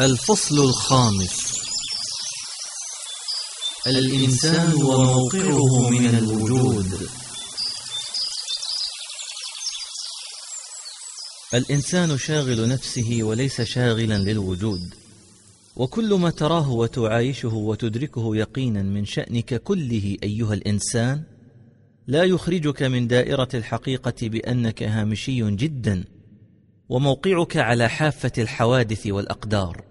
الفصل الخامس. الإنسان وموقعه من الوجود. الإنسان شاغل نفسه وليس شاغلا للوجود. وكل ما تراه وتعايشه وتدركه يقينا من شأنك كله أيها الإنسان لا يخرجك من دائرة الحقيقة بأنك هامشي جدا وموقعك على حافة الحوادث والأقدار.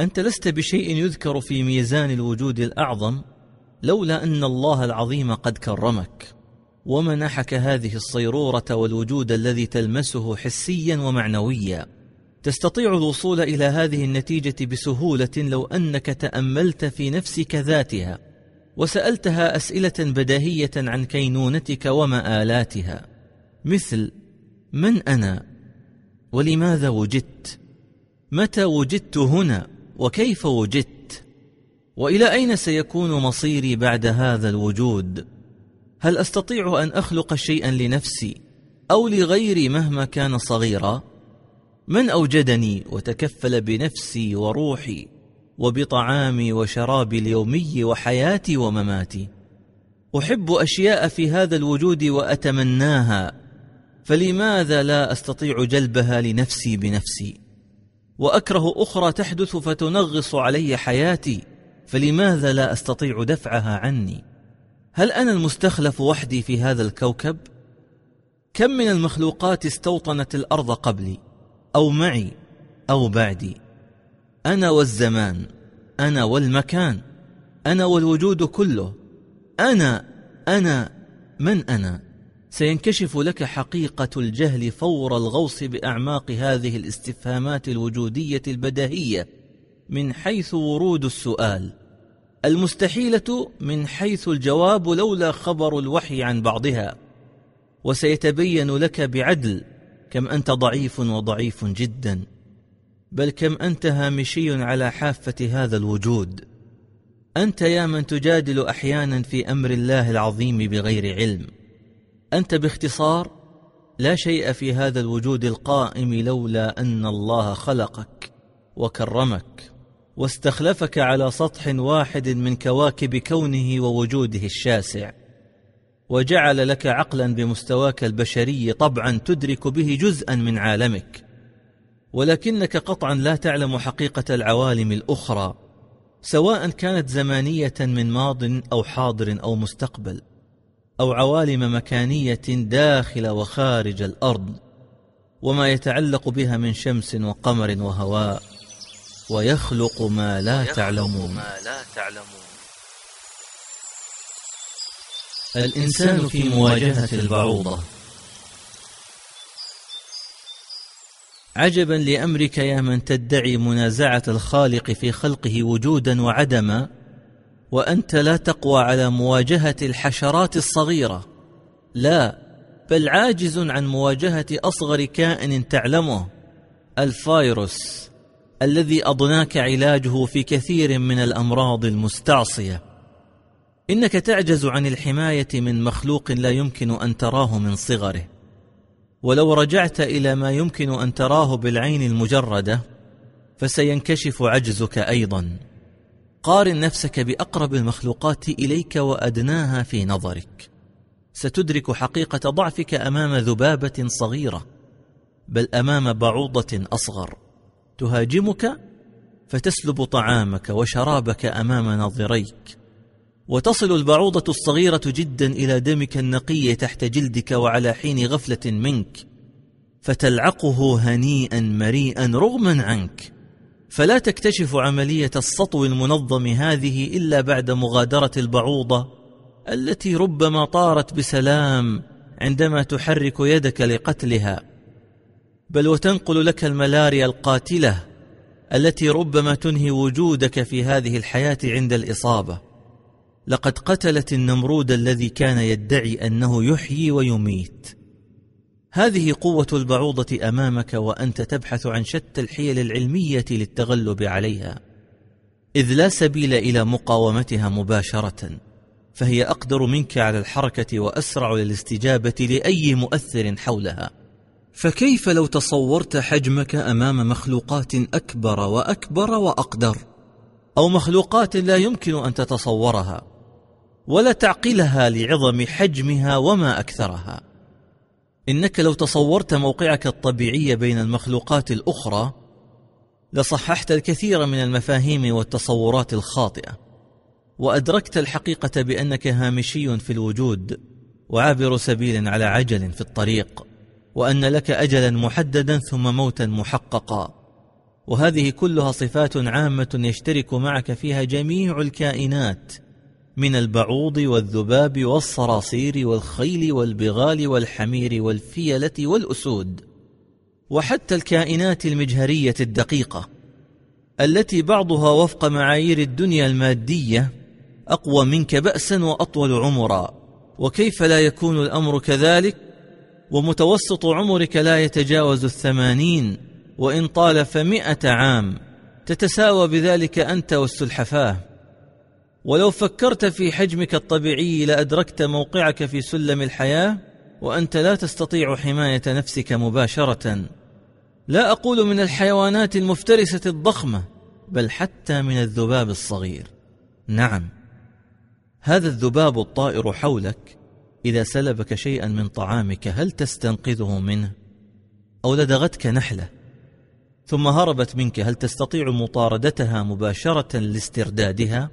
أنت لست بشيء يذكر في ميزان الوجود الأعظم لولا أن الله العظيم قد كرمك. ومنحك هذه الصيرورة والوجود الذي تلمسه حسيا ومعنويا. تستطيع الوصول إلى هذه النتيجة بسهولة لو أنك تأملت في نفسك ذاتها وسألتها أسئلة بديهية عن كينونتك ومآلاتها. مثل من أنا؟ ولماذا وجدت؟ متى وجدت هنا؟ وكيف وجدت؟ وإلى أين سيكون مصيري بعد هذا الوجود؟ هل أستطيع أن أخلق شيئا لنفسي أو لغيري مهما كان صغيرا؟ من أوجدني وتكفل بنفسي وروحي وبطعامي وشرابي اليومي وحياتي ومماتي؟ أحب أشياء في هذا الوجود وأتمناها فلماذا لا أستطيع جلبها لنفسي بنفسي؟ وأكره أخرى تحدث فتنغص علي حياتي فلماذا لا أستطيع دفعها عني؟ هل أنا المستخلف وحدي في هذا الكوكب؟ كم من المخلوقات استوطنت الأرض قبلي أو معي أو بعدي؟ أنا والزمان أنا والمكان أنا والوجود كله أنا أنا من أنا؟ سينكشف لك حقيقة الجهل فور الغوص بأعماق هذه الاستفهامات الوجودية البديهية من حيث ورود السؤال. المستحيلة من حيث الجواب لولا خبر الوحي عن بعضها. وسيتبين لك بعدل كم أنت ضعيف وضعيف جدا بل كم أنت هامشي على حافة هذا الوجود. أنت يا من تجادل أحيانا في أمر الله العظيم بغير علم. أنت باختصار لا شيء في هذا الوجود القائم لولا أن الله خلقك وكرمك واستخلفك على سطح واحد من كواكب كونه ووجوده الشاسع وجعل لك عقلا بمستواك البشري طبعا تدرك به جزءا من عالمك ولكنك قطعا لا تعلم حقيقة العوالم الأخرى سواء كانت زمانية من ماض أو حاضر أو مستقبل. أو عوالم مكانية داخل وخارج الأرض وما يتعلق بها من شمس وقمر وهواء ويخلق ما لا تعلمون. ما لا تعلمون. الإنسان في مواجهة البعوضة. عجبا لأمرك يا من تدعي منازعة الخالق في خلقه وجودا وعدما. وأنت لا تقوى على مواجهة الحشرات الصغيرة. لا بل عاجز عن مواجهة أصغر كائن تعلمه الفيروس الذي أضناك علاجه في كثير من الأمراض المستعصية. إنك تعجز عن الحماية من مخلوق لا يمكن أن تراه من صغره. ولو رجعت إلى ما يمكن أن تراه بالعين المجردة فسينكشف عجزك أيضا. قارن نفسك بأقرب المخلوقات إليك وأدناها في نظرك. ستدرك حقيقة ضعفك أمام ذبابة صغيرة بل أمام بعوضة أصغر. تهاجمك فتسلب طعامك وشرابك أمام ناظريك وتصل البعوضة الصغيرة جدا إلى دمك النقي تحت جلدك وعلى حين غفلة منك فتلعقه هنيئا مريئا رغما عنك. فلا تكتشف عملية السطو المنظم هذه إلا بعد مغادرة البعوضة التي ربما طارت بسلام عندما تحرك يدك لقتلها. بل وتنقل لك الملاريا القاتلة التي ربما تنهي وجودك في هذه الحياة عند الإصابة. لقد قتلت النمرود الذي كان يدعي أنه يحيي ويميت. هذه قوة البعوضة أمامك وأنت تبحث عن شتى الحيل العلمية للتغلب عليها. إذ لا سبيل إلى مقاومتها مباشرة فهي أقدر منك على الحركة وأسرع للاستجابة لأي مؤثر حولها. فكيف لو تصورت حجمك أمام مخلوقات أكبر وأكبر وأقدر؟ أو مخلوقات لا يمكن أن تتصورها ولا تعقلها لعظم حجمها وما أكثرها. إنك لو تصورت موقعك الطبيعي بين المخلوقات الأخرى لصححت الكثير من المفاهيم والتصورات الخاطئة وأدركت الحقيقة بأنك هامشي في الوجود وعابر سبيل على عجل في الطريق وأن لك اجلا محددا ثم موتا محققا. وهذه كلها صفات عامة يشترك معك فيها جميع الكائنات من البعوض والذباب والصراصير والخيل والبغال والحمير والفيلة والأسود وحتى الكائنات المجهرية الدقيقة التي بعضها وفق معايير الدنيا المادية أقوى منك باسا وأطول عمرا. وكيف لا يكون الأمر كذلك؟ ومتوسط عمرك لا يتجاوز الثمانين وإن طال فمئة عام تتساوى بذلك أنت والسلحفاة. ولو فكرت في حجمك الطبيعي لأدركت موقعك في سلم الحياة وأنت لا تستطيع حماية نفسك مباشرة. لا أقول من الحيوانات المفترسة الضخمة بل حتى من الذباب الصغير. نعم هذا الذباب الطائر حولك إذا سلبك شيئا من طعامك هل تستنقذه منه؟ أو لدغتك نحلة. ثم هربت منك هل تستطيع مطاردتها مباشرة لاستردادها؟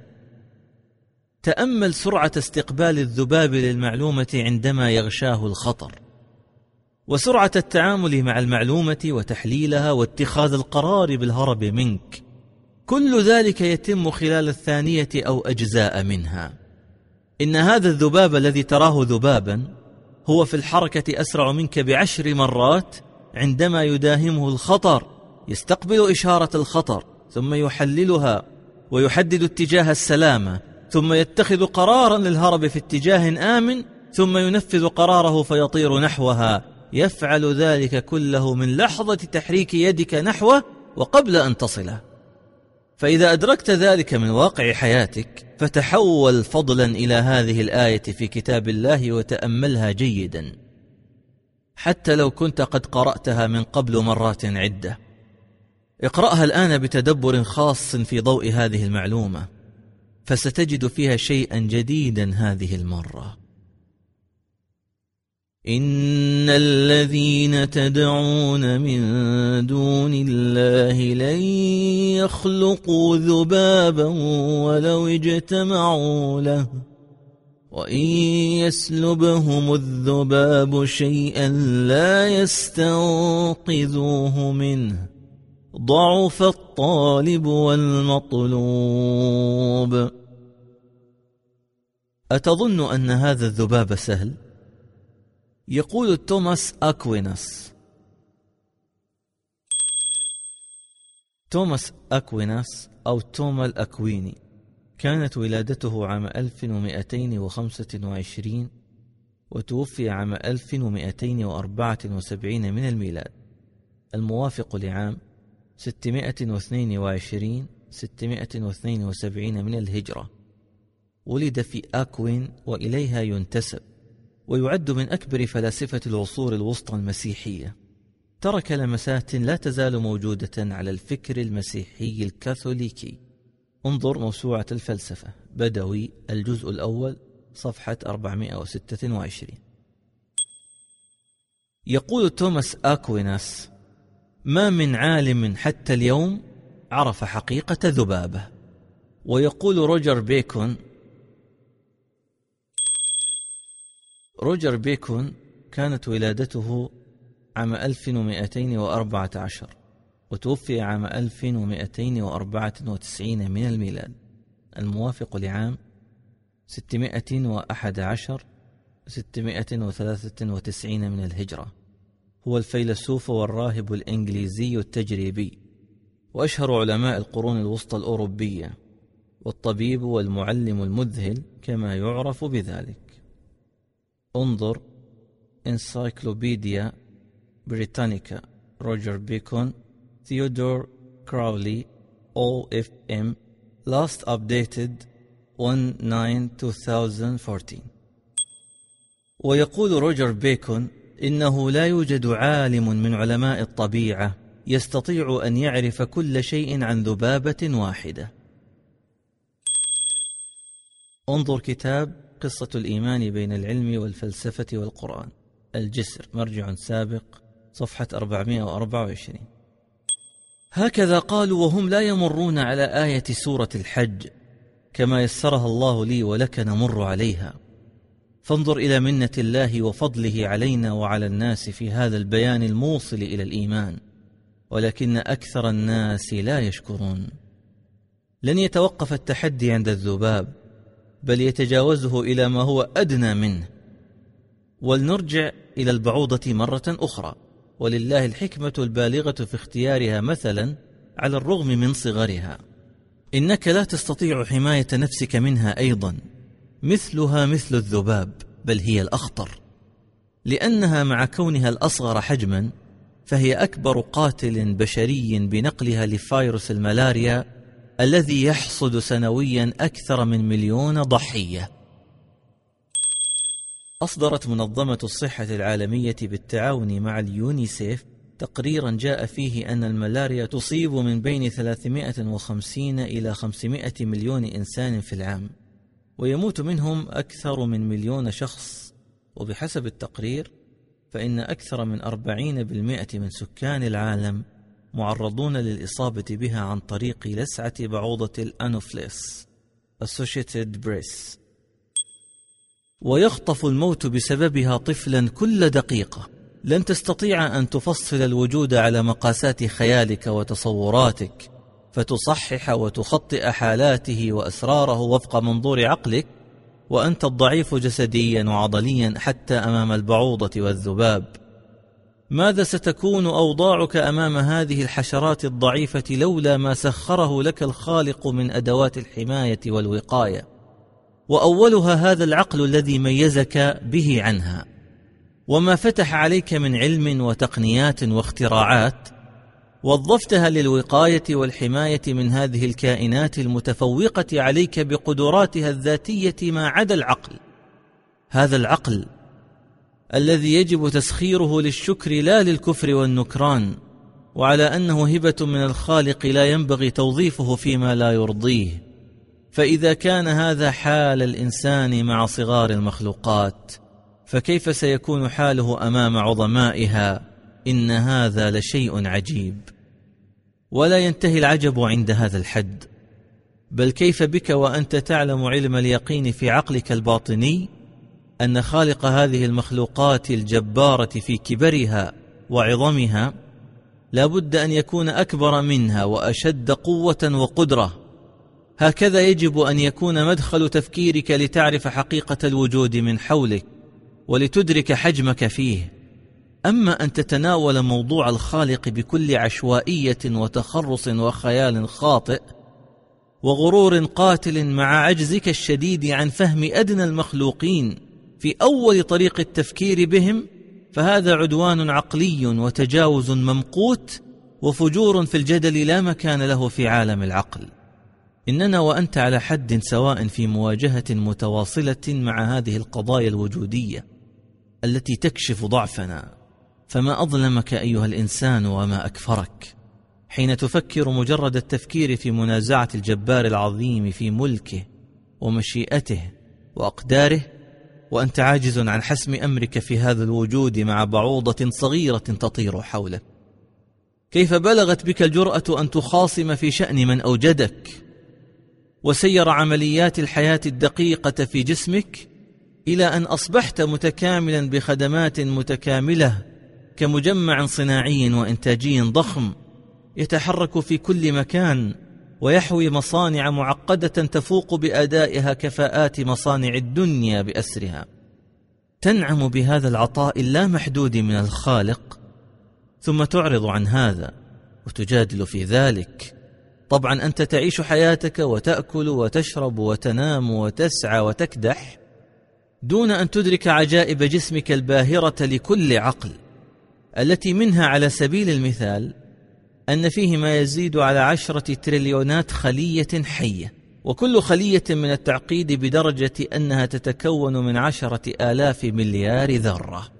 تأمل سرعة استقبال الذباب للمعلومة عندما يغشاه الخطر وسرعة التعامل مع المعلومة وتحليلها واتخاذ القرار بالهرب منك. كل ذلك يتم خلال الثانية أو أجزاء منها. إن هذا الذباب الذي تراه ذبابا هو في الحركة أسرع منك بعشر مرات عندما يداهمه الخطر يستقبل إشارة الخطر ثم يحللها ويحدد اتجاه السلامة. ثم يتخذ قرارا للهرب في اتجاه آمن ثم ينفذ قراره فيطير نحوها. يفعل ذلك كله من لحظة تحريك يدك نحوه وقبل أن تصله. فإذا أدركت ذلك من واقع حياتك فتحول فضلا إلى هذه الآية في كتاب الله وتأملها جيدا. حتى لو كنت قد قرأتها من قبل مرات عدة. اقرأها الآن بتدبر خاص في ضوء هذه المعلومة. فستجد فيها شيئا جديدا هذه المرة. إن الذين تدعون من دون الله لن يخلقوا ذبابا ولو اجتمعوا له. وإن يسلبهم الذباب شيئا لا يستنقذوه منه. ضعف الطالب والمطلوب. أتظن أن هذا الذباب سهل؟ يقول توماس أكويناس توماس أكويناس أو توما الأكويني كانت ولادته عام 1225 وتوفي عام 1274 من الميلاد. الموافق لعام 622 672 من الهجرة. ولد في آكوين وإليها ينتسب ويعد من أكبر فلاسفة العصور الوسطى المسيحية. ترك لمسات لا تزال موجودة على الفكر المسيحي الكاثوليكي. انظر موسوعة الفلسفة بدوي الجزء الأول صفحة 426 يقول توماس آكويناس ما من عالم حتى اليوم عرف حقيقة ذبابة. ويقول روجر بيكون روجر بيكون كانت ولادته عام 1214 وتوفي عام 1294 من الميلاد. الموافق لعام 611 693 من الهجرة. هو الفيلسوف والراهب الإنجليزي التجريبي وأشهر علماء القرون الوسطى الأوروبية والطبيب والمعلم المذهل كما يعرف بذلك. انظر Encyclopaedia Britannica Roger Bacon Theodore Crowley OFM last updated 1-9-2014 ويقول روجر بيكون إنه لا يوجد عالم من علماء الطبيعة يستطيع أن يعرف كل شيء عن ذبابة واحدة. انظر كتاب قصة الإيمان بين العلم والفلسفة والقرآن. الجسر مرجع سابق صفحة 424 هكذا قالوا وهم لا يمرون على آية سورة الحج كما يسرها الله لي ولك نمر عليها. فانظر إلى منة الله وفضله علينا وعلى الناس في هذا البيان الموصل إلى الإيمان ولكن أكثر الناس لا يشكرون. لن يتوقف التحدي عند الذباب بل يتجاوزه إلى ما هو أدنى منه. ولنرجع إلى البعوضة مرة أخرى ولله الحكمة البالغة في اختيارها مثلا على الرغم من صغرها. إنك لا تستطيع حماية نفسك منها أيضا. مثلها مثل الذباب بل هي الأخطر. لأنها مع كونها الأصغر حجما فهي أكبر قاتل بشري بنقلها لفيروس الملاريا الذي يحصد سنويا أكثر من مليون ضحية. أصدرت منظمة الصحة العالمية بالتعاون مع اليونيسيف تقريرا جاء فيه أن الملاريا تصيب من بين 350 إلى 500 مليون إنسان في العام. ويموت منهم أكثر من مليون شخص. وبحسب التقرير فإن أكثر من 40% من سكان العالم معرضون للإصابة بها عن طريق لسعة بعوضة الأنوفليس Associated Press ويخطف الموت بسببها طفلا كل دقيقة. لن تستطيع أن تفصل الوجود على مقاسات خيالك وتصوراتك. فتصحح وتخطئ حالاته وأسراره وفق منظور عقلك وأنت الضعيف جسديا وعضليا حتى أمام البعوضة والذباب. ماذا ستكون أوضاعك أمام هذه الحشرات الضعيفة لولا ما سخره لك الخالق من أدوات الحماية والوقاية؟ وأولها هذا العقل الذي ميزك به عنها. وما فتح عليك من علم وتقنيات واختراعات وظفتها للوقاية والحماية من هذه الكائنات المتفوقة عليك بقدراتها الذاتية ما عدا العقل. هذا العقل الذي يجب تسخيره للشكر لا للكفر والنكران وعلى أنه هبة من الخالق لا ينبغي توظيفه فيما لا يرضيه. فإذا كان هذا حال الإنسان مع صغار المخلوقات فكيف سيكون حاله أمام عظمائها؟ إن هذا لشيء عجيب. ولا ينتهي العجب عند هذا الحد. بل كيف بك وأنت تعلم علم اليقين في عقلك الباطني أن خالق هذه المخلوقات الجبارة في كبرها وعظمها لا بد أن يكون أكبر منها وأشد قوة وقدرة. هكذا يجب أن يكون مدخل تفكيرك لتعرف حقيقة الوجود من حولك ولتدرك حجمك فيه. أما أن تتناول موضوع الخالق بكل عشوائية وتخرص وخيال خاطئ وغرور قاتل مع عجزك الشديد عن فهم أدنى المخلوقين في أول طريق التفكير بهم فهذا عدوان عقلي وتجاوز ممقوت وفجور في الجدل لا مكان له في عالم العقل. إننا وأنت على حد سواء في مواجهة متواصلة مع هذه القضايا الوجودية التي تكشف ضعفنا. فما أظلمك أيها الإنسان وما أكفرك. حين تفكر مجرد التفكير في منازعة الجبار العظيم في ملكه ومشيئته وأقداره وأنت عاجز عن حسم أمرك في هذا الوجود مع بعوضة صغيرة تطير حولك. كيف بلغت بك الجرأة أن تخاصم في شأن من أوجدك؟ وسير عمليات الحياة الدقيقة في جسمك إلى أن أصبحت متكاملا بخدمات متكاملة كمجمع صناعي وإنتاجي ضخم يتحرك في كل مكان ويحوي مصانع معقدة تفوق بأدائها كفاءات مصانع الدنيا بأسرها. تنعم بهذا العطاء اللامحدود من الخالق ثم تعرض عن هذا وتجادل في ذلك. طبعا أنت تعيش حياتك وتأكل وتشرب وتنام وتسعى وتكدح دون أن تدرك عجائب جسمك الباهرة لكل عقل. التي منها على سبيل المثال أن فيه ما يزيد على عشرة تريليونات خلية حية وكل خلية من التعقيد بدرجة أنها تتكون من عشرة آلاف مليار ذرة.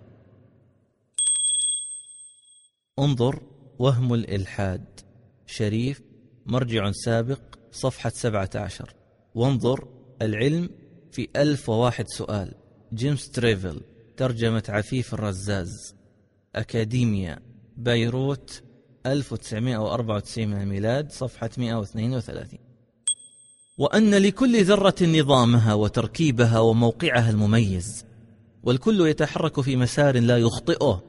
انظر وهم الإلحاد. شريف مرجع سابق صفحة 17 وانظر العلم في ألف وواحد سؤال. جيمس تريفل ترجمة عفيف الرزاز. أكاديميا بيروت 1994 من الميلاد صفحة 132 وأن لكل ذرة نظامها وتركيبها وموقعها المميز والكل يتحرك في مسار لا يخطئه.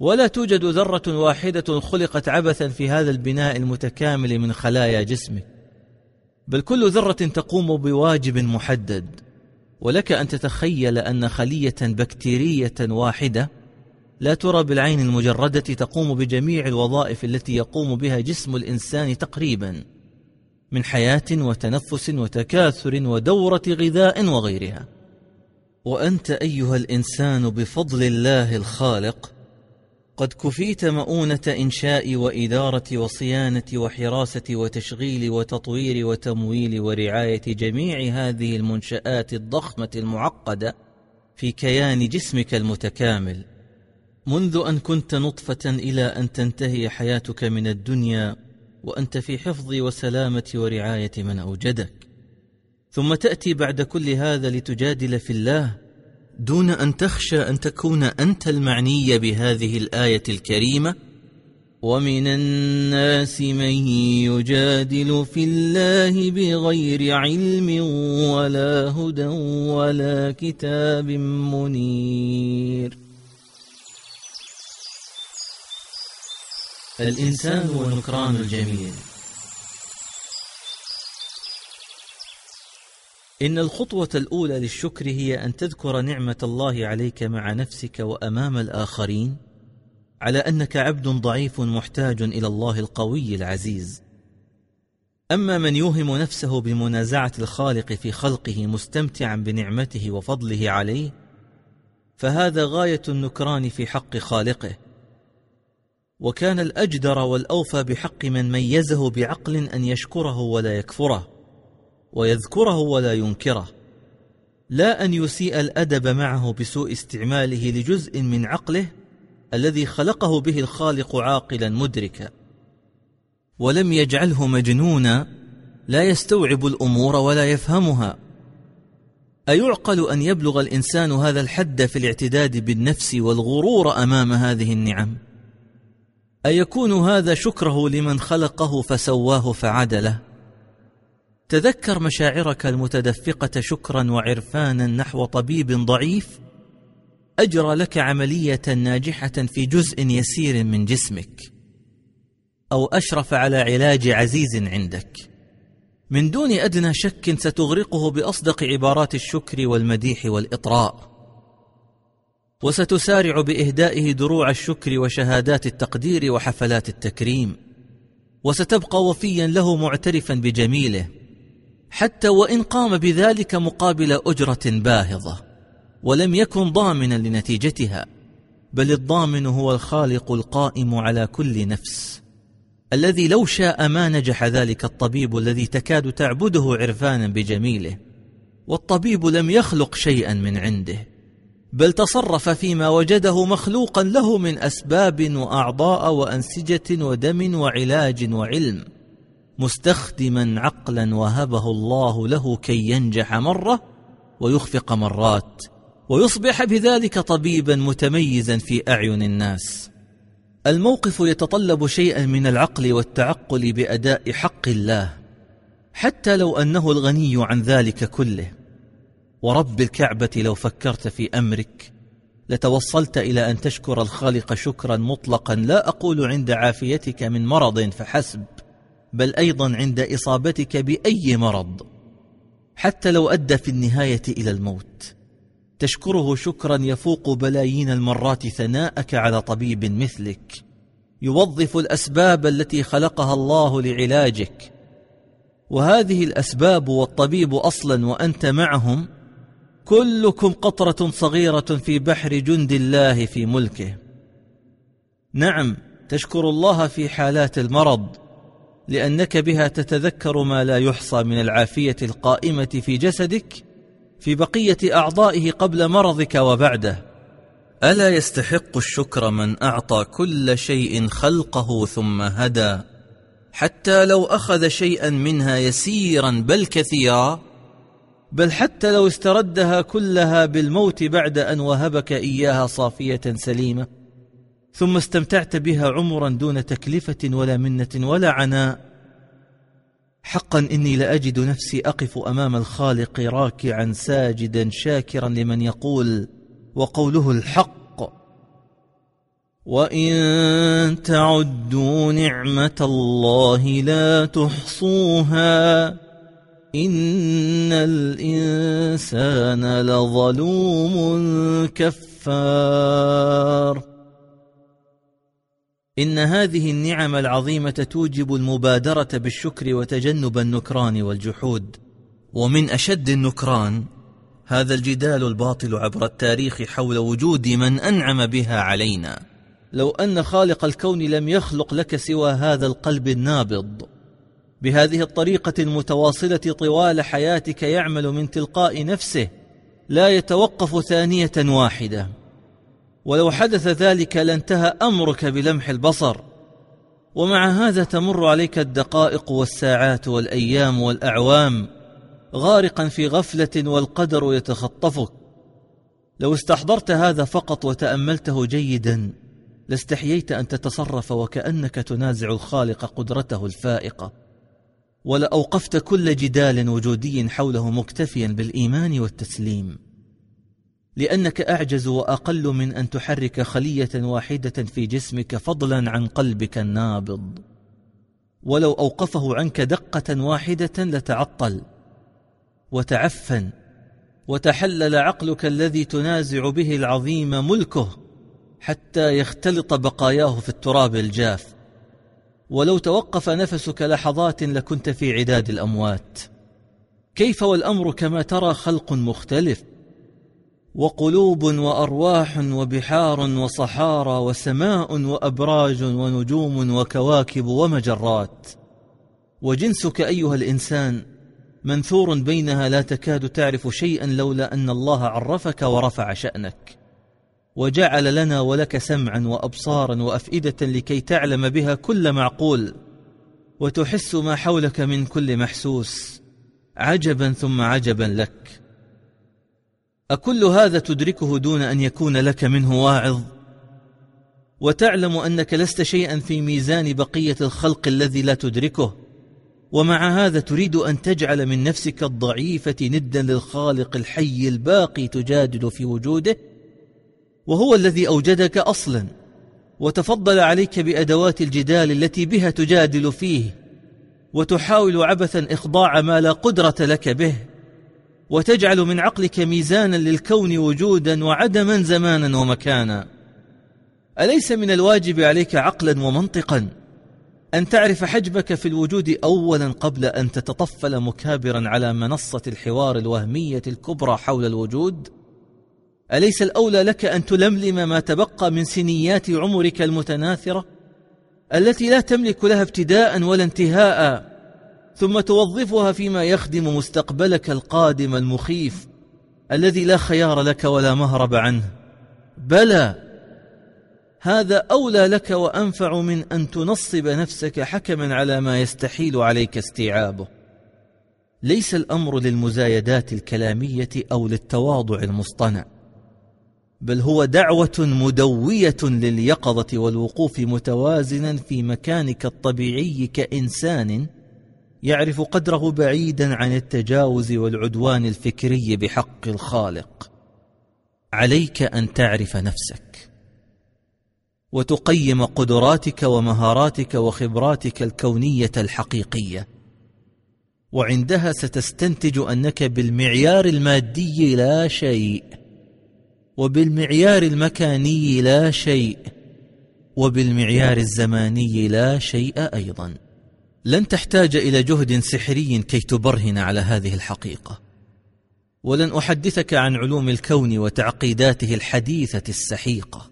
ولا توجد ذرة واحدة خلقت عبثا في هذا البناء المتكامل من خلايا جسمك. بل كل ذرة تقوم بواجب محدد ولك أن تتخيل أن خلية بكتيرية واحدة لا ترى بالعين المجردة تقوم بجميع الوظائف التي يقوم بها جسم الإنسان تقريبا من حياة وتنفس وتكاثر ودورة غذاء وغيرها. وأنت أيها الإنسان بفضل الله الخالق قد كفيت مؤونة إنشاء وإدارة وصيانة وحراسة وتشغيل وتطوير وتمويل ورعاية جميع هذه المنشآت الضخمة المعقدة في كيان جسمك المتكامل. منذ أن كنت نطفة إلى أن تنتهي حياتك من الدنيا وأنت في حفظ وسلامة ورعاية من أوجدك. ثم تأتي بعد كل هذا لتجادل في الله دون أن تخشى أن تكون أنت المعني بهذه الآية الكريمة. ومن الناس من يجادل في الله بغير علم ولا هدى ولا كتاب منير. الإنسان ونكران الجميل. إن الخطوة الأولى للشكر هي أن تذكر نعمة الله عليك مع نفسك وأمام الآخرين على أنك عبد ضعيف محتاج إلى الله القوي العزيز. أما من يوهم نفسه بمنازعة الخالق في خلقه مستمتعا بنعمته وفضله عليه فهذا غاية النكران في حق خالقه. وكان الأجدر والأوفى بحق من ميزه بعقل أن يشكره ولا يكفره ويذكره ولا ينكره. لا أن يسيء الأدب معه بسوء استعماله لجزء من عقله الذي خلقه به الخالق عاقلا مدركا. ولم يجعله مجنونا لا يستوعب الأمور ولا يفهمها. أيعقل أن يبلغ الإنسان هذا الحد في الاعتداد بالنفس والغرور أمام هذه النعم؟ أيكون هذا شكره لمن خلقه فسواه فعدله؟ تذكر مشاعرك المتدفقة شكرا وعرفانا نحو طبيب ضعيف؟ أجرى لك عملية ناجحة في جزء يسير من جسمك؟ أو أشرف على علاج عزيز عندك؟ من دون أدنى شك ستغرقه بأصدق عبارات الشكر والمديح والإطراء. وستسارع بإهدائه دروع الشكر وشهادات التقدير وحفلات التكريم وستبقى وفيا له معترفا بجميله حتى وإن قام بذلك مقابل أجرة باهظة ولم يكن ضامنا لنتيجتها بل الضامن هو الخالق القائم على كل نفس الذي لو شاء ما نجح ذلك الطبيب الذي تكاد تعبده عرفانا بجميله والطبيب لم يخلق شيئا من عنده. بل تصرف فيما وجده مخلوقا له من أسباب وأعضاء وأنسجة ودم وعلاج وعلم مستخدما عقلا وهبه الله له كي ينجح مرة ويخفق مرات ويصبح بذلك طبيبا متميزا في أعين الناس. الموقف يتطلب شيئا من العقل والتعقل بأداء حق الله حتى لو أنه الغني عن ذلك كله. ورب الكعبة لو فكرت في أمرك لتوصلت إلى أن تشكر الخالق شكرا مطلقا لا أقول عند عافيتك من مرض فحسب بل أيضا عند إصابتك بأي مرض حتى لو أدى في النهاية إلى الموت. تشكره شكرا يفوق بلايين المرات ثناءك على طبيب مثلك يوظف الأسباب التي خلقها الله لعلاجك. وهذه الأسباب والطبيب أصلا وأنت معهم كلكم قطرة صغيرة في بحر جند الله في ملكه. نعم تشكر الله في حالات المرض لأنك بها تتذكر ما لا يحصى من العافية القائمة في جسدك في بقية أعضائه قبل مرضك وبعده. ألا يستحق الشكر من أعطى كل شيء خلقه ثم هدى؟ حتى لو أخذ شيئا منها يسيرا بل كثيرا بل حتى لو استردها كلها بالموت بعد أن وهبك إياها صافية سليمة ثم استمتعت بها عمرا دون تكلفة ولا منة ولا عناء حقا إني لأجد نفسي أقف أمام الخالق راكعا ساجدا شاكرا لمن يقول وقوله الحق وإن تعدوا نعمة الله لا تحصوها. ان الانسان لظلوم كفار. ان هذه النعم العظيمه توجب المبادره بالشكر وتجنب النكران والجحود. ومن اشد النكران هذا الجدال الباطل عبر التاريخ حول وجود من انعم بها علينا. لو ان خالق الكون لم يخلق لك سوى هذا القلب النابض. بهذه الطريقة المتواصلة طوال حياتك يعمل من تلقاء نفسه لا يتوقف ثانية واحدة. ولو حدث ذلك لانتهى أمرك بلمح البصر. ومع هذا تمر عليك الدقائق والساعات والأيام والأعوام غارقا في غفلة والقدر يتخطفك. لو استحضرت هذا فقط وتأملته جيدا لاستحييت أن تتصرف وكأنك تنازع الخالق قدرته الفائقة. ولاوقفت كل جدال وجودي حوله مكتفيا بالإيمان والتسليم. لأنك أعجز وأقل من أن تحرك خلية واحدة في جسمك فضلا عن قلبك النابض. ولو أوقفه عنك دقة واحدة لتعطل وتعفن وتحلل عقلك الذي تنازع به العظيم ملكه حتى يختلط بقاياه في التراب الجاف. ولو توقف نفسك لحظات لكنت في عداد الأموات. كيف والأمر كما ترى خلق مختلف وقلوب وأرواح وبحار وصحارى وسماء وأبراج ونجوم وكواكب ومجرات. وجنسك أيها الإنسان منثور بينها لا تكاد تعرف شيئا لولا أن الله عرفك ورفع شأنك. وجعل لنا ولك سمعا وابصارا وأفئدة لكي تعلم بها كل معقول وتحس ما حولك من كل محسوس عجبا ثم عجبا لك. أكل هذا تدركه دون أن يكون لك منه واعظ؟ وتعلم أنك لست شيئا في ميزان بقية الخلق الذي لا تدركه ومع هذا تريد أن تجعل من نفسك الضعيفة ندا للخالق الحي الباقي تجادل في وجوده وهو الذي أوجدك أصلا وتفضل عليك بأدوات الجدال التي بها تجادل فيه وتحاول عبثا إخضاع ما لا قدرة لك به وتجعل من عقلك ميزانا للكون وجودا وعدما زمانا ومكانا. أليس من الواجب عليك عقلا ومنطقا أن تعرف حجمك في الوجود اولا قبل أن تتطفل مكابرا على منصة الحوار الوهمية الكبرى حول الوجود؟ أليس الأولى لك أن تلملم ما تبقى من سنيات عمرك المتناثرة التي لا تملك لها ابتداء ولا انتهاء ثم توظفها فيما يخدم مستقبلك القادم المخيف الذي لا خيار لك ولا مهرب عنه. بلى هذا أولى لك وأنفع من أن تنصب نفسك حكما على ما يستحيل عليك استيعابه. ليس الأمر للمزايدات الكلامية أو للتواضع المصطنع. بل هو دعوة مدوية لليقظة والوقوف متوازنا في مكانك الطبيعي كإنسان يعرف قدره بعيدا عن التجاوز والعدوان الفكري بحق الخالق. عليك أن تعرف نفسك وتقيم قدراتك ومهاراتك وخبراتك الكونية الحقيقية. وعندها ستستنتج أنك بالمعيار المادي لا شيء. وبالمعيار المكاني لا شيء وبالمعيار الزماني لا شيء أيضا. لن تحتاج إلى جهد سحري كي تبرهن على هذه الحقيقة. ولن أحدثك عن علوم الكون وتعقيداته الحديثة السحيقة.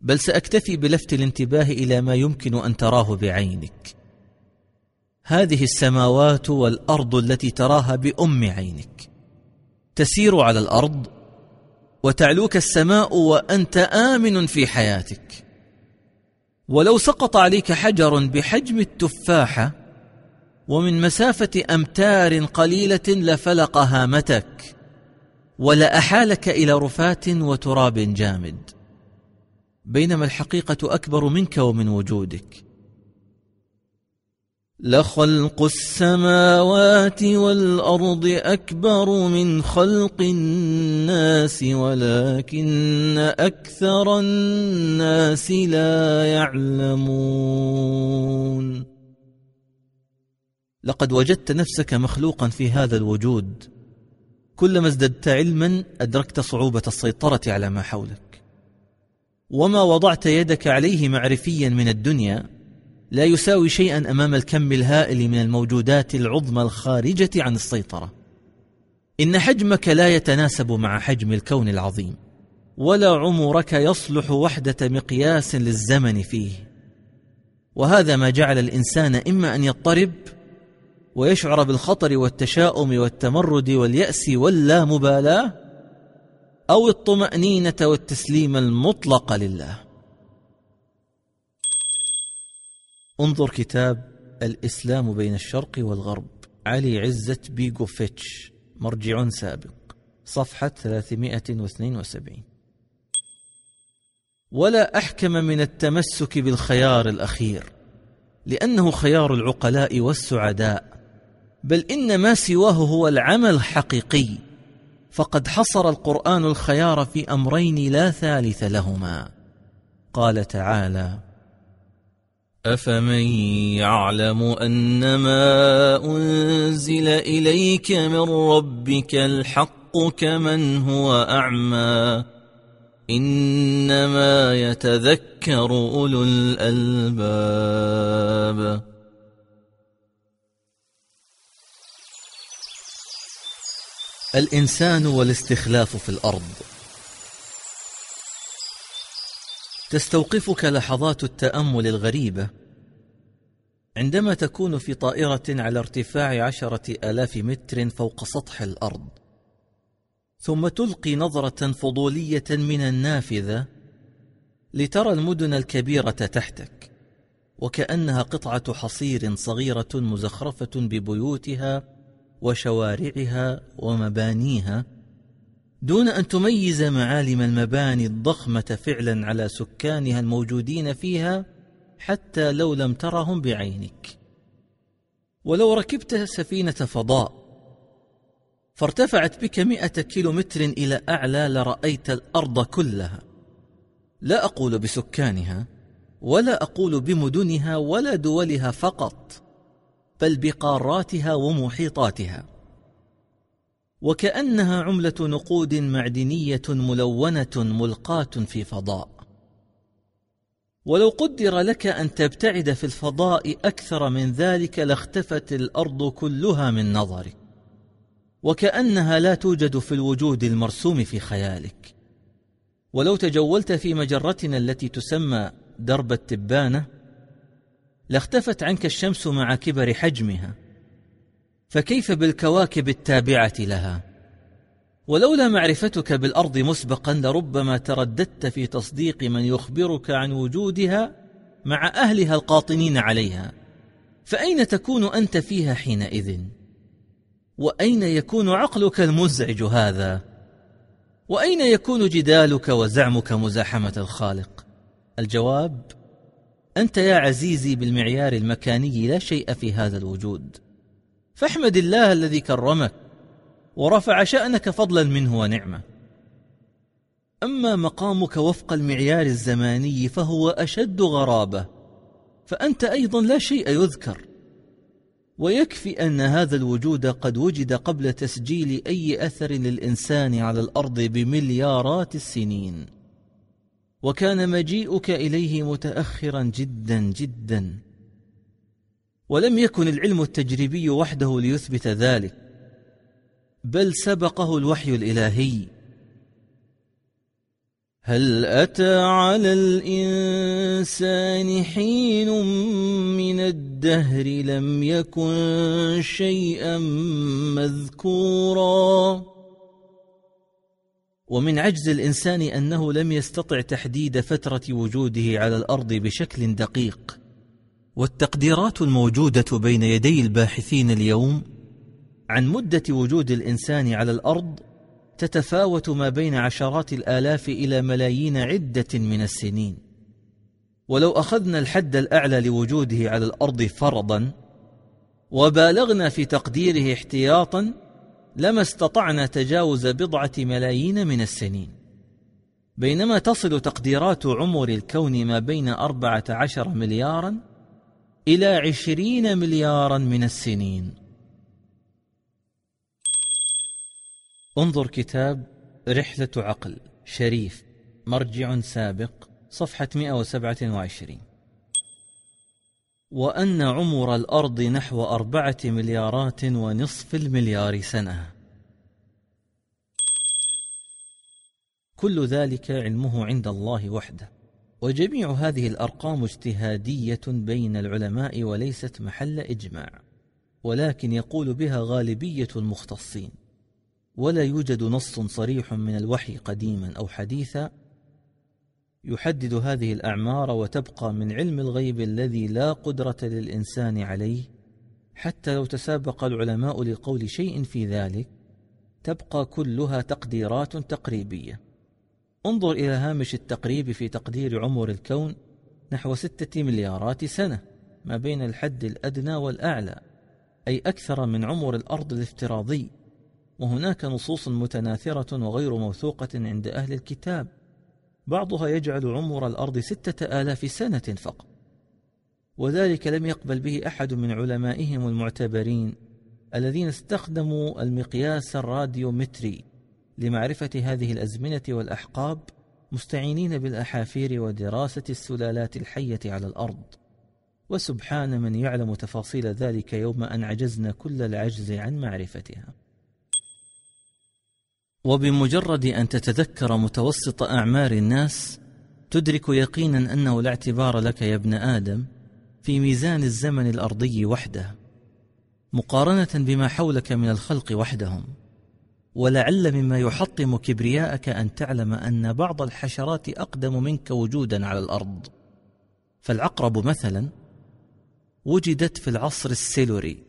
بل سأكتفي بلفت الانتباه إلى ما يمكن أن تراه بعينك. هذه السماوات والأرض التي تراها بأم عينك. تسير على الأرض وتعلوك السماء وأنت آمن في حياتك. ولو سقط عليك حجر بحجم التفاحة ومن مسافة أمتار قليلة لفلق هامتك ولأحالك إلى رفات وتراب جامد. بينما الحقيقة أكبر منك ومن وجودك. لخلق السماوات والأرض أكبر من خلق الناس ولكن أكثر الناس لا يعلمون. لقد وجدت نفسك مخلوقا في هذا الوجود. كلما ازددت علما أدركت صعوبة السيطرة على ما حولك. وما وضعت يدك عليه معرفيا من الدنيا لا يساوي شيئا أمام الكم الهائل من الموجودات العظمى الخارجة عن السيطرة. إن حجمك لا يتناسب مع حجم الكون العظيم ولا عمرك يصلح وحدة مقياس للزمن فيه. وهذا ما جعل الإنسان إما أن يضطرب ويشعر بالخطر والتشاؤم والتمرد واليأس واللامبالاة أو الطمأنينة والتسليم المطلق لله. انظر كتاب الإسلام بين الشرق والغرب. علي عزة بيغوفيتش مرجع سابق صفحة 372 ولا أحكم من التمسك بالخيار الأخير لأنه خيار العقلاء والسعداء بل إن ما سواه هو العمل الحقيقي. فقد حصر القرآن الخيار في أمرين لا ثالث لهما. قال تعالى أفمن يعلم أنما أنزل إليك من ربك الحق كمن هو أعمى إنما يتذكر أولو الألباب الإنسان والاستخلاف في الأرض. تستوقفك لحظات التأمل الغريبة. عندما تكون في طائرة على ارتفاع عشرة آلاف متر فوق سطح الأرض ثم تلقي نظرة فضولية من النافذة لترى المدن الكبيرة تحتك وكأنها قطعة حصير صغيرة مزخرفة ببيوتها وشوارعها ومبانيها. دون أن تميز معالم المباني الضخمة فعلا على سكانها الموجودين فيها حتى لو لم ترهم بعينك. ولو ركبت سفينة فضاء فارتفعت بك مئة كيلو متر إلى أعلى لرأيت الأرض كلها. لا أقول بسكانها ولا أقول بمدنها ولا دولها فقط بل بقاراتها ومحيطاتها. وكأنها عملة نقود معدنية ملونة ملقاة في فضاء. ولو قدر لك أن تبتعد في الفضاء أكثر من ذلك لاختفت الأرض كلها من نظرك. وكأنها لا توجد في الوجود المرسوم في خيالك. ولو تجولت في مجرتنا التي تسمى درب التبانة لاختفت عنك الشمس مع كبر حجمها. فكيف بالكواكب التابعة لها؟ ولولا معرفتك بالأرض مسبقا لربما ترددت في تصديق من يخبرك عن وجودها مع أهلها القاطنين عليها. فأين تكون أنت فيها حينئذ؟ وأين يكون عقلك المزعج هذا؟ وأين يكون جدالك وزعمك مزاحمة الخالق؟ الجواب أنت يا عزيزي بالمعيار المكاني لا شيء في هذا الوجود. فاحمد الله الذي كرمك ورفع شأنك فضلا منه ونعمة. أما مقامك وفق المعيار الزماني فهو أشد غرابة فأنت أيضا لا شيء يذكر. ويكفي أن هذا الوجود قد وجد قبل تسجيل أي أثر للإنسان على الأرض بمليارات السنين. وكان مجيئك إليه متأخرا جدا جدا. ولم يكن العلم التجريبي وحده ليثبت ذلك بل سبقه الوحي الإلهي. هل أتى على الإنسان حين من الدهر لم يكن شيئا مذكورا؟ ومن عجز الإنسان أنه لم يستطع تحديد فترة وجوده على الأرض بشكل دقيق. والتقديرات الموجودة بين يدي الباحثين اليوم عن مدة وجود الإنسان على الأرض تتفاوت ما بين عشرات الآلاف إلى ملايين عدة من السنين. ولو أخذنا الحد الأعلى لوجوده على الأرض فرضا وبالغنا في تقديره احتياطا لما استطعنا تجاوز بضعة ملايين من السنين. بينما تصل تقديرات عمر الكون ما بين أربعة عشر مليارا إلى عشرين مليارا من السنين. انظر كتاب رحلة عقل شريف مرجع سابق صفحة 127 وأن عمر الأرض نحو أربعة مليارات ونصف المليار سنة. كل ذلك علمه عند الله وحده. وجميع هذه الأرقام اجتهادية بين العلماء وليست محل إجماع ولكن يقول بها غالبية المختصين ولا يوجد نص صريح من الوحي قديما أو حديثا يحدد هذه الأعمار وتبقى من علم الغيب الذي لا قدرة للإنسان عليه حتى لو تسابق العلماء لقول شيء في ذلك تبقى كلها تقديرات تقريبية. انظر إلى هامش التقريب في تقدير عمر الكون نحو ستة مليارات سنة ما بين الحد الأدنى والأعلى أي أكثر من عمر الأرض الافتراضي. وهناك نصوص متناثرة وغير موثوقة عند أهل الكتاب. بعضها يجعل عمر الأرض ستة آلاف سنة فقط. وذلك لم يقبل به أحد من علمائهم المعتبرين الذين استخدموا المقياس الراديومتري. لمعرفة هذه الأزمنة والأحقاب مستعينين بالأحافير ودراسة السلالات الحية على الأرض. وسبحان من يعلم تفاصيل ذلك يوم أن عجزنا كل العجز عن معرفتها. وبمجرد أن تتذكر متوسط أعمار الناس تدرك يقينا أنه لا اعتبار لك يا ابن آدم في ميزان الزمن الأرضي وحده مقارنة بما حولك من الخلق وحدهم. ولعل مما يحطم كبرياءك أن تعلم أن بعض الحشرات أقدم منك وجودا على الأرض. فالعقرب مثلا وجدت في العصر السيلوري.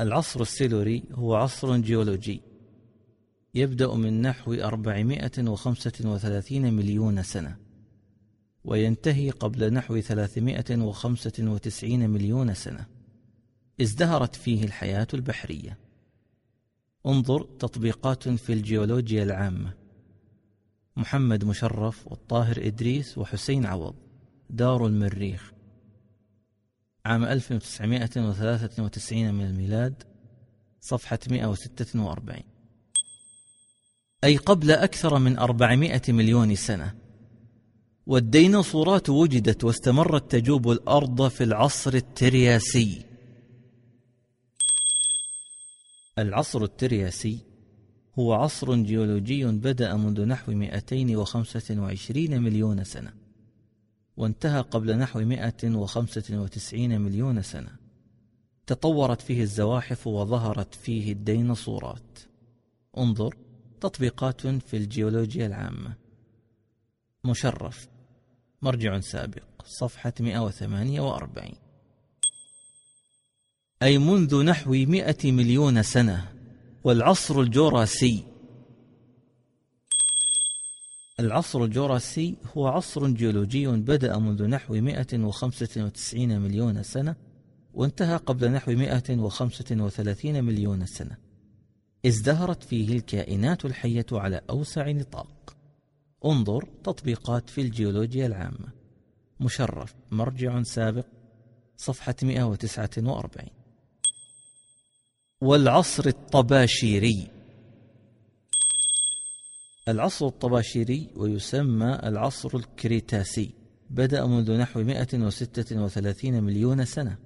العصر السيلوري هو عصر جيولوجي. يبدأ من نحو 435 مليون سنة. وينتهي قبل نحو 395 مليون سنة. ازدهرت فيه الحياة البحرية. انظر تطبيقات في الجيولوجيا العامة. محمد مشرف والطاهر إدريس وحسين عوض. دار المريخ. عام 1993 من الميلاد صفحة 146 أي قبل أكثر من 400 مليون سنة والديناصورات وجدت واستمرت تجوب الأرض في العصر الترياسي. العصر الترياسي هو عصر جيولوجي بدأ منذ نحو 225 مليون سنة وانتهى قبل نحو 195 مليون سنة. تطورت فيه الزواحف وظهرت فيه الديناصورات. انظر تطبيقات في الجيولوجيا العامة. مشرف مرجع سابق صفحة 148 أي منذ نحو مئة مليون سنة والعصر الجوراسي. العصر الجوراسي هو عصر جيولوجي بدأ منذ نحو 195 مليون سنة وانتهى قبل نحو 135 مليون سنة. ازدهرت فيه الكائنات الحية على أوسع نطاق. انظر تطبيقات في الجيولوجيا العامة. مشرف مرجع سابق صفحة 149 والعصر الطباشيري. العصر الطباشيري ويسمى العصر الكريتاسي. بدأ منذ نحو 136 مليون سنة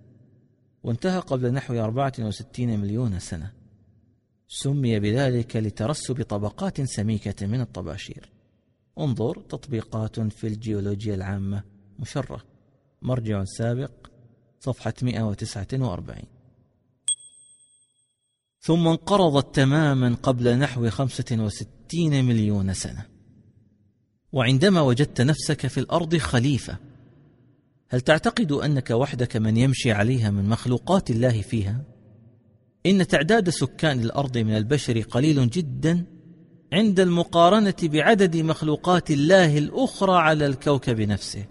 وانتهى قبل نحو 64 مليون سنة. سمي بذلك لترسب طبقات سميكة من الطباشير. انظر تطبيقات في الجيولوجيا العامة مشرة. مرجع سابق صفحة 149 ثم انقرضت تماما قبل نحو خمسة وستين مليون سنة وعندما وجدت نفسك في الأرض خليفة هل تعتقد أنك وحدك من يمشي عليها من مخلوقات الله فيها؟ إن تعداد سكان الأرض من البشر قليل جدا عند المقارنة بعدد مخلوقات الله الأخرى على الكوكب نفسه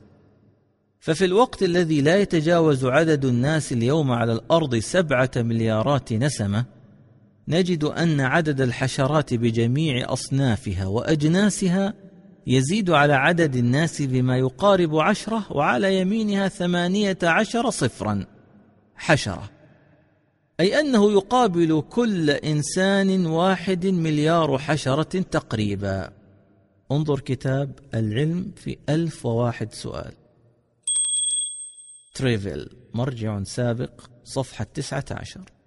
ففي الوقت الذي لا يتجاوز عدد الناس اليوم على الأرض سبعة مليارات نسمة نجد أن عدد الحشرات بجميع أصنافها وأجناسها يزيد على عدد الناس بما يقارب عشرة وعلى يمينها ثمانية عشر صفرا حشرة. أي أنه يقابل كل إنسان واحد مليار حشرة تقريبا. انظر كتاب العلم في ألف وواحد سؤال. تريفل مرجع سابق صفحة تسعة عشر.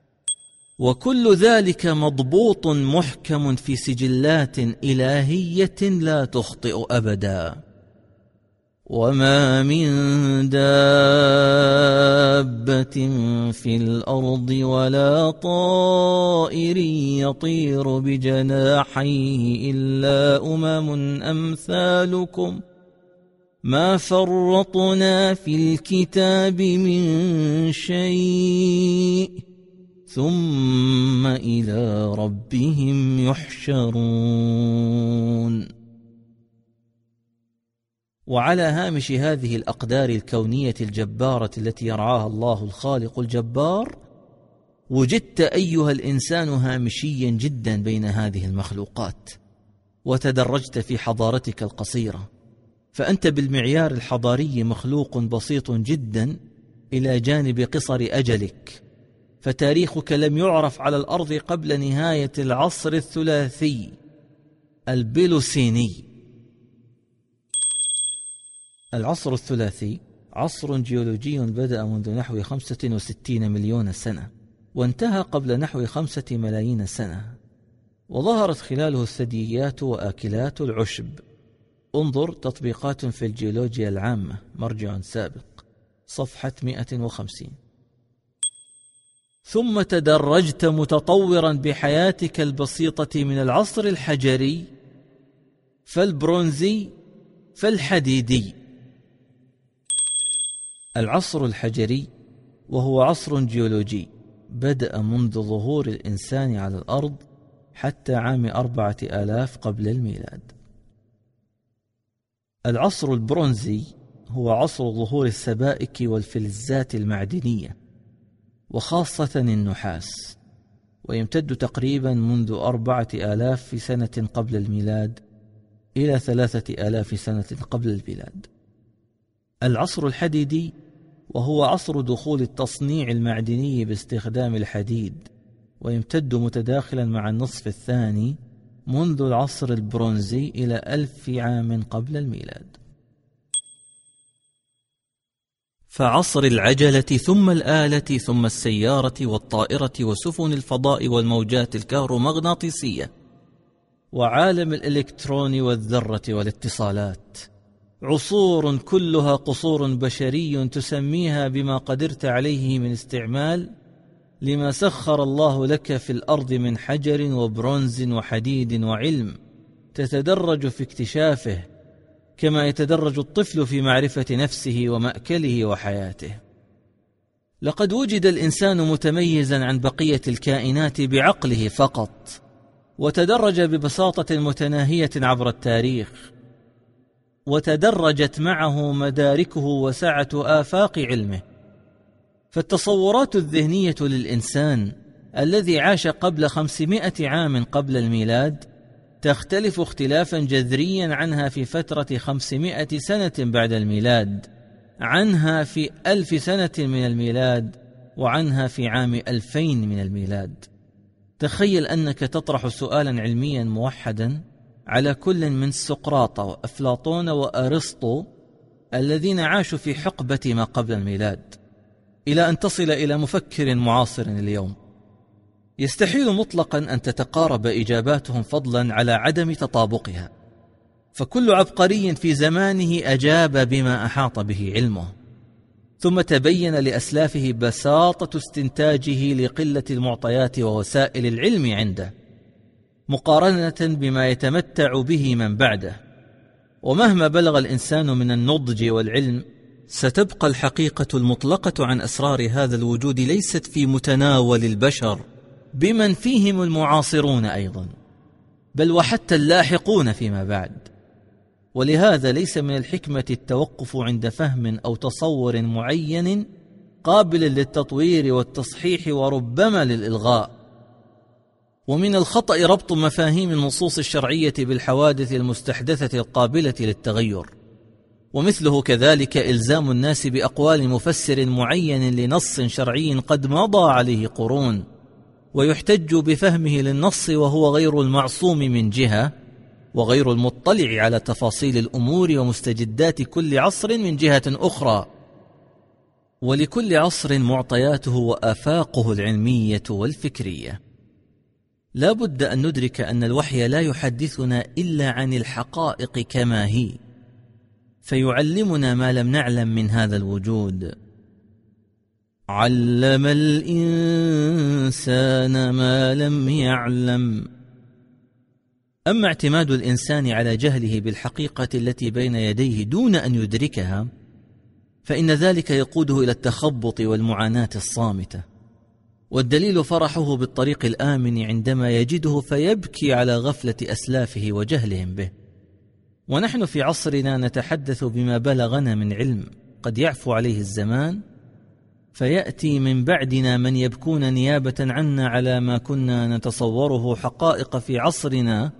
وكل ذلك مضبوط محكم في سجلات إلهية لا تخطئ أبدا. وما من دابة في الأرض ولا طائر يطير بجناحيه إلا أمم أمثالكم. ما فرطنا في الكتاب من شيء ثم إلى ربهم يحشرون. وعلى هامش هذه الأقدار الكونية الجبارة التي يرعاها الله الخالق الجبار وجدت أيها الإنسان هامشيا جدا بين هذه المخلوقات وتدرجت في حضارتك القصيرة. فأنت بالمعيار الحضاري مخلوق بسيط جدا إلى جانب قصر أجلك. فتاريخك لم يعرف على الأرض قبل نهاية العصر الثلاثي البيلوسيني العصر الثلاثي عصر جيولوجي بدأ منذ نحو 65 مليون سنة وانتهى قبل نحو خمسة ملايين سنة. وظهرت خلاله الثدييات وآكلات العشب. انظر تطبيقات في الجيولوجيا العامة مرجع سابق صفحة 150 ثم تدرجت متطورا بحياتك البسيطة من العصر الحجري فالبرونزي فالحديدي. العصر الحجري وهو عصر جيولوجي بدأ منذ ظهور الإنسان على الأرض حتى عام أربعة آلاف قبل الميلاد. العصر البرونزي هو عصر ظهور السبائك والفلزات المعدنية وخاصة النحاس ويمتد تقريبا منذ أربعة آلاف في سنة قبل الميلاد إلى ثلاثة آلاف سنة قبل الميلاد العصر الحديدي وهو عصر دخول التصنيع المعدني باستخدام الحديد ويمتد متداخلا مع النصف الثاني منذ العصر البرونزي إلى ألف عام قبل الميلاد. فعصر العجلة ثم الآلة ثم السيارة والطائرة وسفن الفضاء والموجات الكهرومغناطيسية وعالم الإلكترون والذرة والاتصالات. عصور كلها قصور بشري تسميها بما قدرت عليه من استعمال لما سخر الله لك في الأرض من حجر وبرونز وحديد وعلم تتدرج في اكتشافه كما يتدرج الطفل في معرفة نفسه ومأكله وحياته. لقد وجد الإنسان متميزا عن بقية الكائنات بعقله فقط وتدرج ببساطة متناهية عبر التاريخ وتدرجت معه مداركه وسعة آفاق علمه. فالتصورات الذهنية للإنسان الذي عاش قبل خمسمائة عام قبل الميلاد تختلف اختلافا جذريا عنها في فترة خمسمائة سنة بعد الميلاد عنها في ألف سنة من الميلاد وعنها في عام ألفين من الميلاد. تخيل أنك تطرح سؤالا علميا موحدا على كل من سقراط وأفلاطون وأرسطو الذين عاشوا في حقبة ما قبل الميلاد. إلى أن تصل إلى مفكر معاصر اليوم. يستحيل مطلقا أن تتقارب إجاباتهم فضلا على عدم تطابقها فكل عبقري في زمانه أجاب بما أحاط به علمه. ثم تبين لأسلافه بساطة استنتاجه لقلة المعطيات ووسائل العلم عنده مقارنة بما يتمتع به من بعده. ومهما بلغ الإنسان من النضج والعلم ستبقى الحقيقة المطلقة عن أسرار هذا الوجود ليست في متناول البشر. بمن فيهم المعاصرون أيضا بل وحتى اللاحقون فيما بعد. ولهذا ليس من الحكمة التوقف عند فهم أو تصور معين قابل للتطوير والتصحيح وربما للإلغاء. ومن الخطأ ربط مفاهيم النصوص الشرعية بالحوادث المستحدثة القابلة للتغير. ومثله كذلك إلزام الناس بأقوال مفسر معين لنص شرعي قد مضى عليه قرون. ويحتج بفهمه للنص وهو غير المعصوم من جهة وغير المطلع على تفاصيل الأمور ومستجدات كل عصر من جهة أخرى. ولكل عصر معطياته وآفاقه العلمية والفكرية. لا بد أن ندرك أن الوحي لا يحدثنا إلا عن الحقائق كما هي. فيعلمنا ما لم نعلم من هذا الوجود. علم الإنسان ما لم يعلم. أما اعتماد الإنسان على جهله بالحقيقة التي بين يديه دون أن يدركها فإن ذلك يقوده إلى التخبط والمعاناة الصامتة. والدليل فرحه بالطريق الآمن عندما يجده فيبكي على غفلة أسلافه وجهلهم به. ونحن في عصرنا نتحدث بما بلغنا من علم قد يعفو عليه الزمان فيأتي من بعدنا من يبكون نيابة عنا على ما كنا نتصوره حقائق في عصرنا.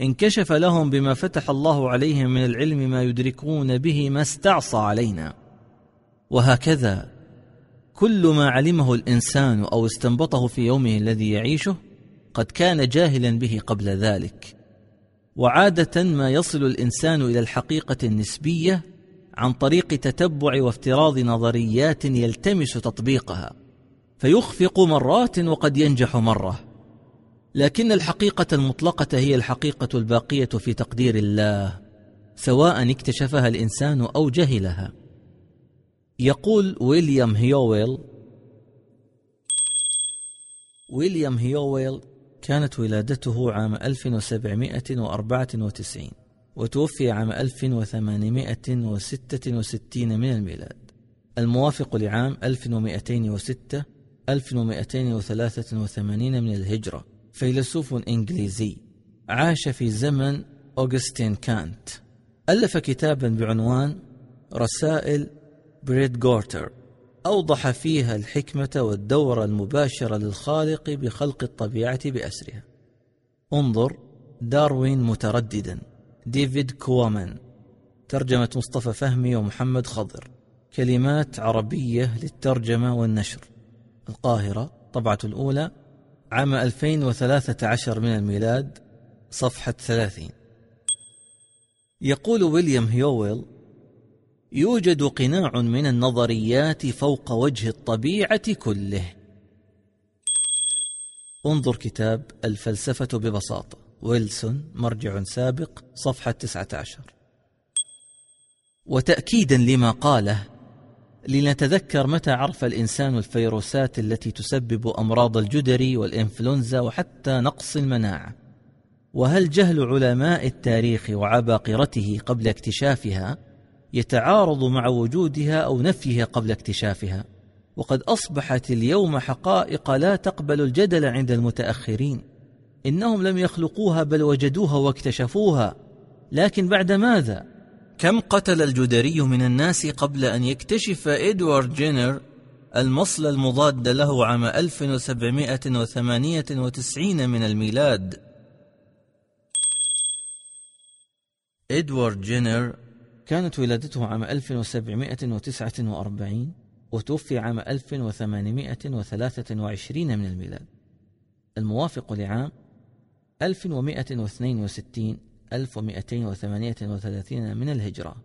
انكشف لهم بما فتح الله عليهم من العلم ما يدركون به ما استعصى علينا. وهكذا كل ما علمه الإنسان أو استنبطه في يومه الذي يعيشه قد كان جاهلا به قبل ذلك. وعادة ما يصل الإنسان إلى الحقيقة النسبية عن طريق تتبع وافتراض نظريات يلتمس تطبيقها فيخفق مرات وقد ينجح مرة. لكن الحقيقة المطلقة هي الحقيقة الباقية في تقدير الله سواء اكتشفها الإنسان أو جهلها. يقول ويليام هيويل ويليام هيويل كانت ولادته عام 1794 وتوفي عام 1866 من الميلاد. الموافق لعام 1206 1283 من الهجرة. فيلسوف إنجليزي. عاش في زمن أوغستين كانت. ألف كتابا بعنوان رسائل بريد جورتر أوضح فيها الحكمة والدور المباشر للخالق بخلق الطبيعة بأسرها. انظر داروين مترددا. ديفيد كوامان ترجمة مصطفى فهمي ومحمد خضر كلمات عربية للترجمة والنشر. القاهرة طبعة الأولى عام 2013 من الميلاد صفحة 30 يقول ويليام هيويل يوجد قناع من النظريات فوق وجه الطبيعة كله. انظر كتاب الفلسفة ببساطة. ويلسون مرجع سابق صفحة 19 وتأكيدا لما قاله لنتذكر متى عرف الإنسان الفيروسات التي تسبب أمراض الجدري والإنفلونزا وحتى نقص المناعة؟ وهل جهل علماء التاريخ وعباقرته قبل اكتشافها يتعارض مع وجودها أو نفيها قبل اكتشافها؟ وقد أصبحت اليوم حقائق لا تقبل الجدل عند المتأخرين. إنهم لم يخلقوها بل وجدوها واكتشفوها. لكن بعد ماذا؟ كم قتل الجدري من الناس قبل أن يكتشف إدوارد جينر المصل المضاد له عام 1798 من الميلاد؟ إدوارد جينر كانت ولادته عام 1749 وتوفي عام 1823 من الميلاد. الموافق لعام 1162 1238 من الهجرة.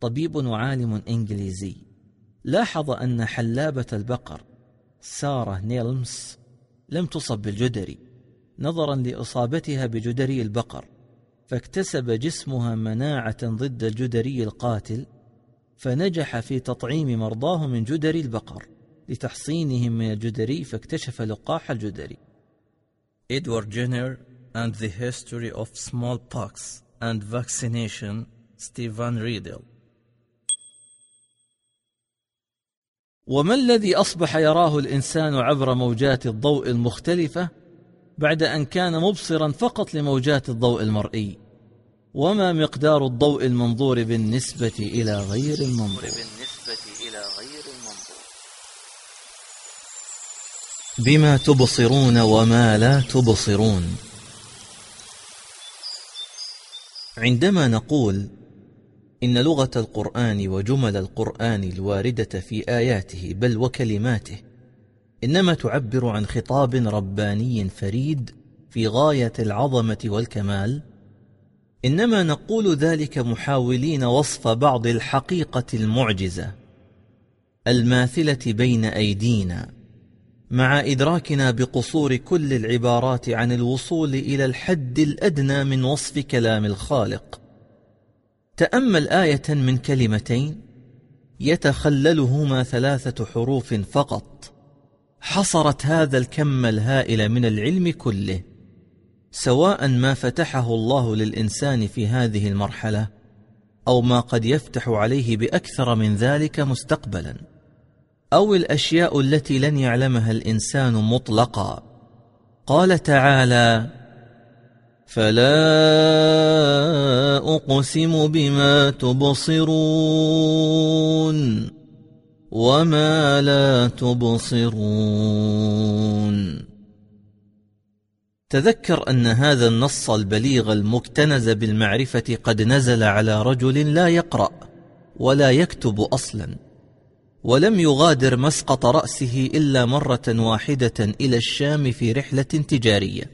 طبيب وعالم إنجليزي. لاحظ أن حلابة البقر سارة نيلمس لم تصب بالجدري نظرا لإصابتها بجدري البقر فاكتسب جسمها مناعة ضد الجدري القاتل فنجح في تطعيم مرضاه من جدري البقر لتحصينهم من الجدري فاكتشف لقاح الجدري. Edward Jenner and the History of Smallpox and Vaccination ستيفان ريدل وما الذي أصبح يراه الإنسان عبر موجات الضوء المختلفة بعد أن كان مبصرا فقط لموجات الضوء المرئي؟ وما مقدار الضوء المنظور بالنسبة إلى غير المنظور بالنسبة إلى غير المنظور؟ بما تبصرون وما لا تبصرون. عندما نقول إن لغة القرآن وجمل القرآن الواردة في آياته بل وكلماته إنما تعبر عن خطاب رباني فريد في غاية العظمة والكمال إنما نقول ذلك محاولين وصف بعض الحقيقة المعجزة الماثلة بين أيدينا. مع إدراكنا بقصور كل العبارات عن الوصول إلى الحد الأدنى من وصف كلام الخالق. تأمل آية من كلمتين يتخللهما ثلاثة حروف فقط. حصرت هذا الكم الهائل من العلم كله. سواء ما فتحه الله للإنسان في هذه المرحلة أو ما قد يفتح عليه بأكثر من ذلك مستقبلا. أو الأشياء التي لن يعلمها الإنسان مطلقا. قال تعالى فلا أقسم بما تبصرون وما لا تبصرون. تذكر أن هذا النص البليغ المكتنز بالمعرفة قد نزل على رجل لا يقرأ ولا يكتب أصلا. ولم يغادر مسقط رأسه إلا مرة واحدة إلى الشام في رحلة تجارية.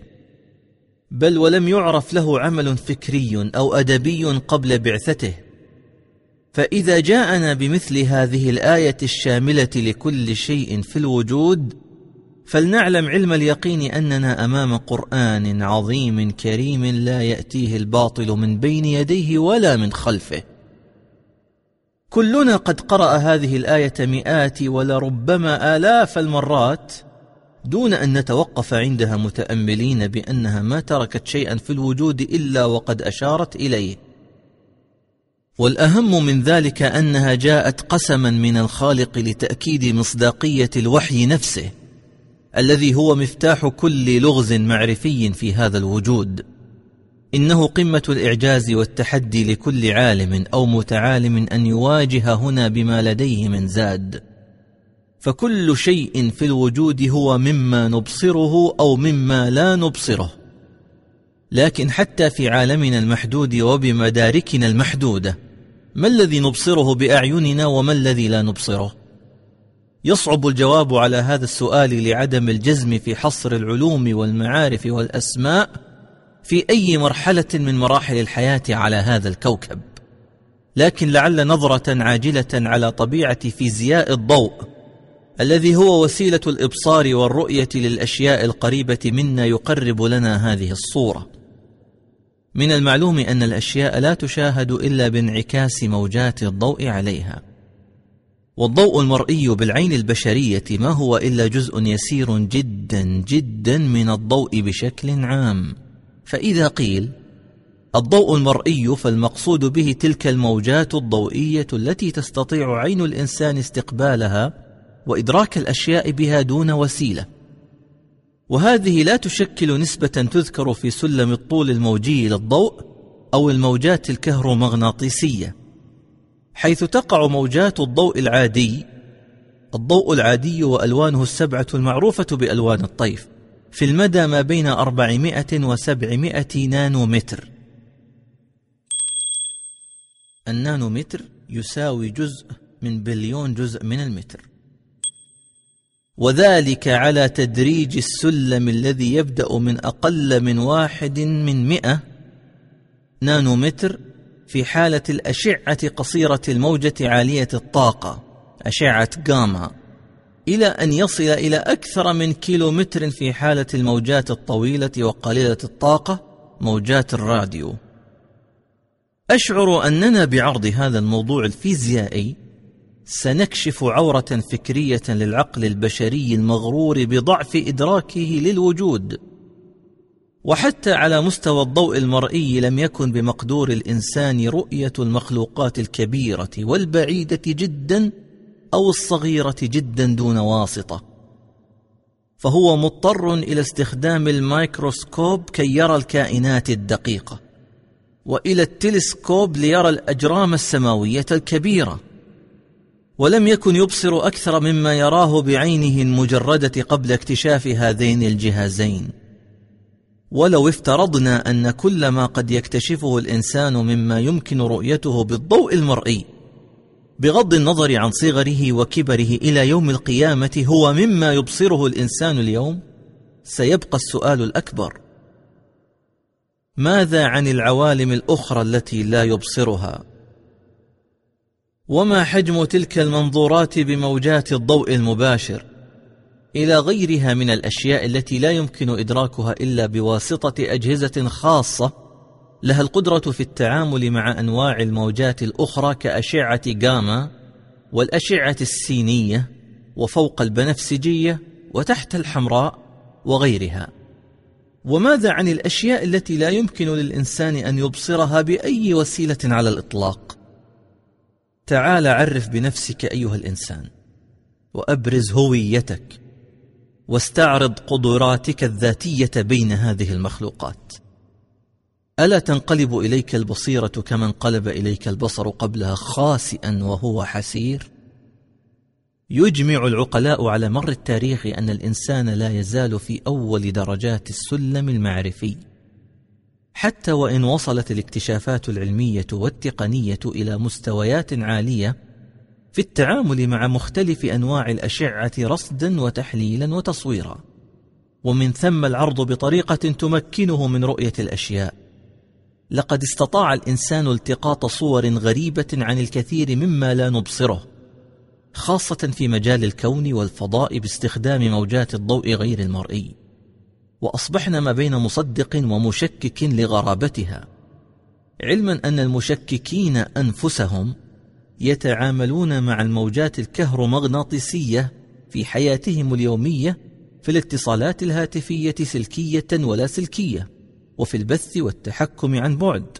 بل ولم يعرف له عمل فكري أو أدبي قبل بعثته. فإذا جاءنا بمثل هذه الآية الشاملة لكل شيء في الوجود فلنعلم علم اليقين أننا أمام قرآن عظيم كريم لا يأتيه الباطل من بين يديه ولا من خلفه. كلنا قد قرأ هذه الآية مئات ولربما آلاف المرات دون أن نتوقف عندها متأملين بأنها ما تركت شيئا في الوجود إلا وقد أشارت إليه. والأهم من ذلك أنها جاءت قسما من الخالق لتأكيد مصداقية الوحي نفسه الذي هو مفتاح كل لغز معرفي في هذا الوجود. إنه قمة الإعجاز والتحدي لكل عالم أو متعالم أن يواجه هنا بما لديه من زاد. فكل شيء في الوجود هو مما نبصره أو مما لا نبصره. لكن حتى في عالمنا المحدود وبمداركنا المحدودة ما الذي نبصره بأعيننا وما الذي لا نبصره؟ يصعب الجواب على هذا السؤال لعدم الجزم في حصر العلوم والمعارف والأسماء في أي مرحلة من مراحل الحياة على هذا الكوكب. لكن لعل نظرة عاجلة على طبيعة فيزياء الضوء الذي هو وسيلة الإبصار والرؤية للأشياء القريبة منا يقرب لنا هذه الصورة. من المعلوم أن الأشياء لا تشاهد إلا بانعكاس موجات الضوء عليها. والضوء المرئي بالعين البشرية ما هو إلا جزء يسير جدا جدا من الضوء بشكل عام. فإذا قيل الضوء المرئي فالمقصود به تلك الموجات الضوئية التي تستطيع عين الإنسان استقبالها وإدراك الأشياء بها دون وسيلة. وهذه لا تشكل نسبة تذكر في سلم الطول الموجي للضوء أو الموجات الكهرومغناطيسية حيث تقع موجات الضوء العادي الضوء العادي وألوانه السبعة المعروفة بألوان الطيف. في المدى ما بين أربعمائة وسبعمائة نانومتر. النانومتر يساوي جزء من بليون جزء من المتر. وذلك على تدريج السلم الذي يبدأ من أقل من واحد من مئة نانومتر في حالة الأشعة قصيرة الموجة عالية الطاقة أشعة جاما. إلى أن يصل إلى أكثر من كيلومتر في حالة الموجات الطويلة وقليلة الطاقة موجات الراديو. أشعر أننا بعرض هذا الموضوع الفيزيائي سنكشف عورة فكرية للعقل البشري المغرور بضعف إدراكه للوجود. وحتى على مستوى الضوء المرئي لم يكن بمقدور الإنسان رؤية المخلوقات الكبيرة والبعيدة جدا أو الصغيرة جدا دون واسطة. فهو مضطر إلى استخدام الميكروسكوب كي يرى الكائنات الدقيقة وإلى التلسكوب ليرى الأجرام السماوية الكبيرة. ولم يكن يبصر أكثر مما يراه بعينه المجردة قبل اكتشاف هذين الجهازين. ولو افترضنا أن كل ما قد يكتشفه الإنسان مما يمكن رؤيته بالضوء المرئي بغض النظر عن صغره وكبره إلى يوم القيامة هو مما يبصره الإنسان اليوم؟ سيبقى السؤال الأكبر. ماذا عن العوالم الأخرى التي لا يبصرها؟ وما حجم تلك المنظورات بموجات الضوء المباشر؟ إلى غيرها من الأشياء التي لا يمكن إدراكها إلا بواسطة أجهزة خاصة لها القدرة في التعامل مع أنواع الموجات الأخرى كأشعة جاما والأشعة السينية وفوق البنفسجية وتحت الحمراء وغيرها. وماذا عن الأشياء التي لا يمكن للإنسان أن يبصرها بأي وسيلة على الإطلاق؟ تعال عرف بنفسك أيها الإنسان وأبرز هويتك واستعرض قدراتك الذاتية بين هذه المخلوقات. ألا تنقلب إليك البصيرة كما انقلب إليك البصر قبلها خاسئا وهو حسير؟ يجمع العقلاء على مر التاريخ أن الإنسان لا يزال في أول درجات السلم المعرفي. حتى وإن وصلت الاكتشافات العلمية والتقنية إلى مستويات عالية في التعامل مع مختلف أنواع الأشعة رصدا وتحليلا وتصويرا. ومن ثم العرض بطريقة تمكنه من رؤية الأشياء. لقد استطاع الإنسان التقاط صور غريبة عن الكثير مما لا نبصره خاصة في مجال الكون والفضاء باستخدام موجات الضوء غير المرئي. وأصبحنا ما بين مصدق ومشكك لغرابتها. علما أن المشككين أنفسهم يتعاملون مع الموجات الكهرومغناطيسية في حياتهم اليومية في الاتصالات الهاتفية سلكية ولا سلكية. وفي البث والتحكم عن بعد.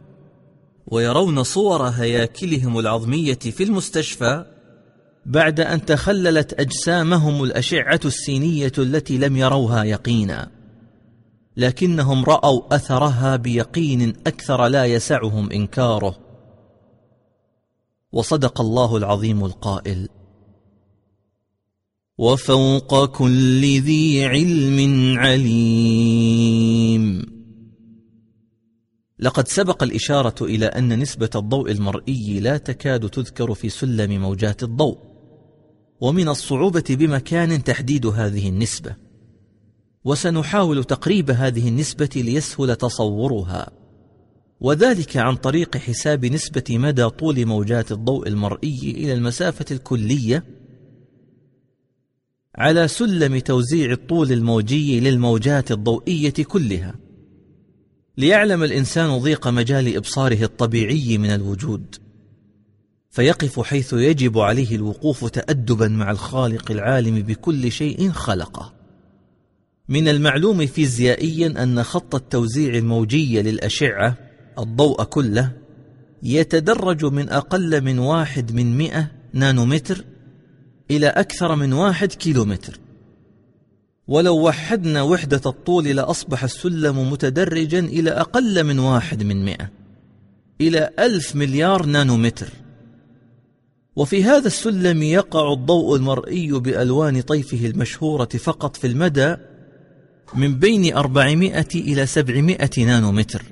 ويرون صور هياكلهم العظمية في المستشفى بعد أن تخللت أجسامهم الأشعة السينية التي لم يروها يقينا. لكنهم رأوا أثرها بيقين أكثر لا يسعهم إنكاره. وصدق الله العظيم القائل وفوق كل ذي علم عليم. لقد سبق الإشارة إلى أن نسبة الضوء المرئي لا تكاد تذكر في سلم موجات الضوء ومن الصعوبة بمكان تحديد هذه النسبة. وسنحاول تقريب هذه النسبة ليسهل تصورها وذلك عن طريق حساب نسبة مدى طول موجات الضوء المرئي إلى المسافة الكلية على سلم توزيع الطول الموجي للموجات الضوئية كلها. ليعلم الإنسان ضيق مجال إبصاره الطبيعي من الوجود فيقف حيث يجب عليه الوقوف تادبا مع الخالق العالم بكل شيء خلقه. من المعلوم فيزيائيا أن خط التوزيع الموجي للأشعة الضوء كله يتدرج من أقل من واحد من مئة نانومتر إلى أكثر من واحد كيلومتر. ولو وحدنا وحدة الطول لأصبح السلم متدرجا إلى أقل من واحد من مئة إلى ألف مليار نانومتر. وفي هذا السلم يقع الضوء المرئي بألوان طيفه المشهورة فقط في المدى من بين أربعمائة إلى سبعمائة نانومتر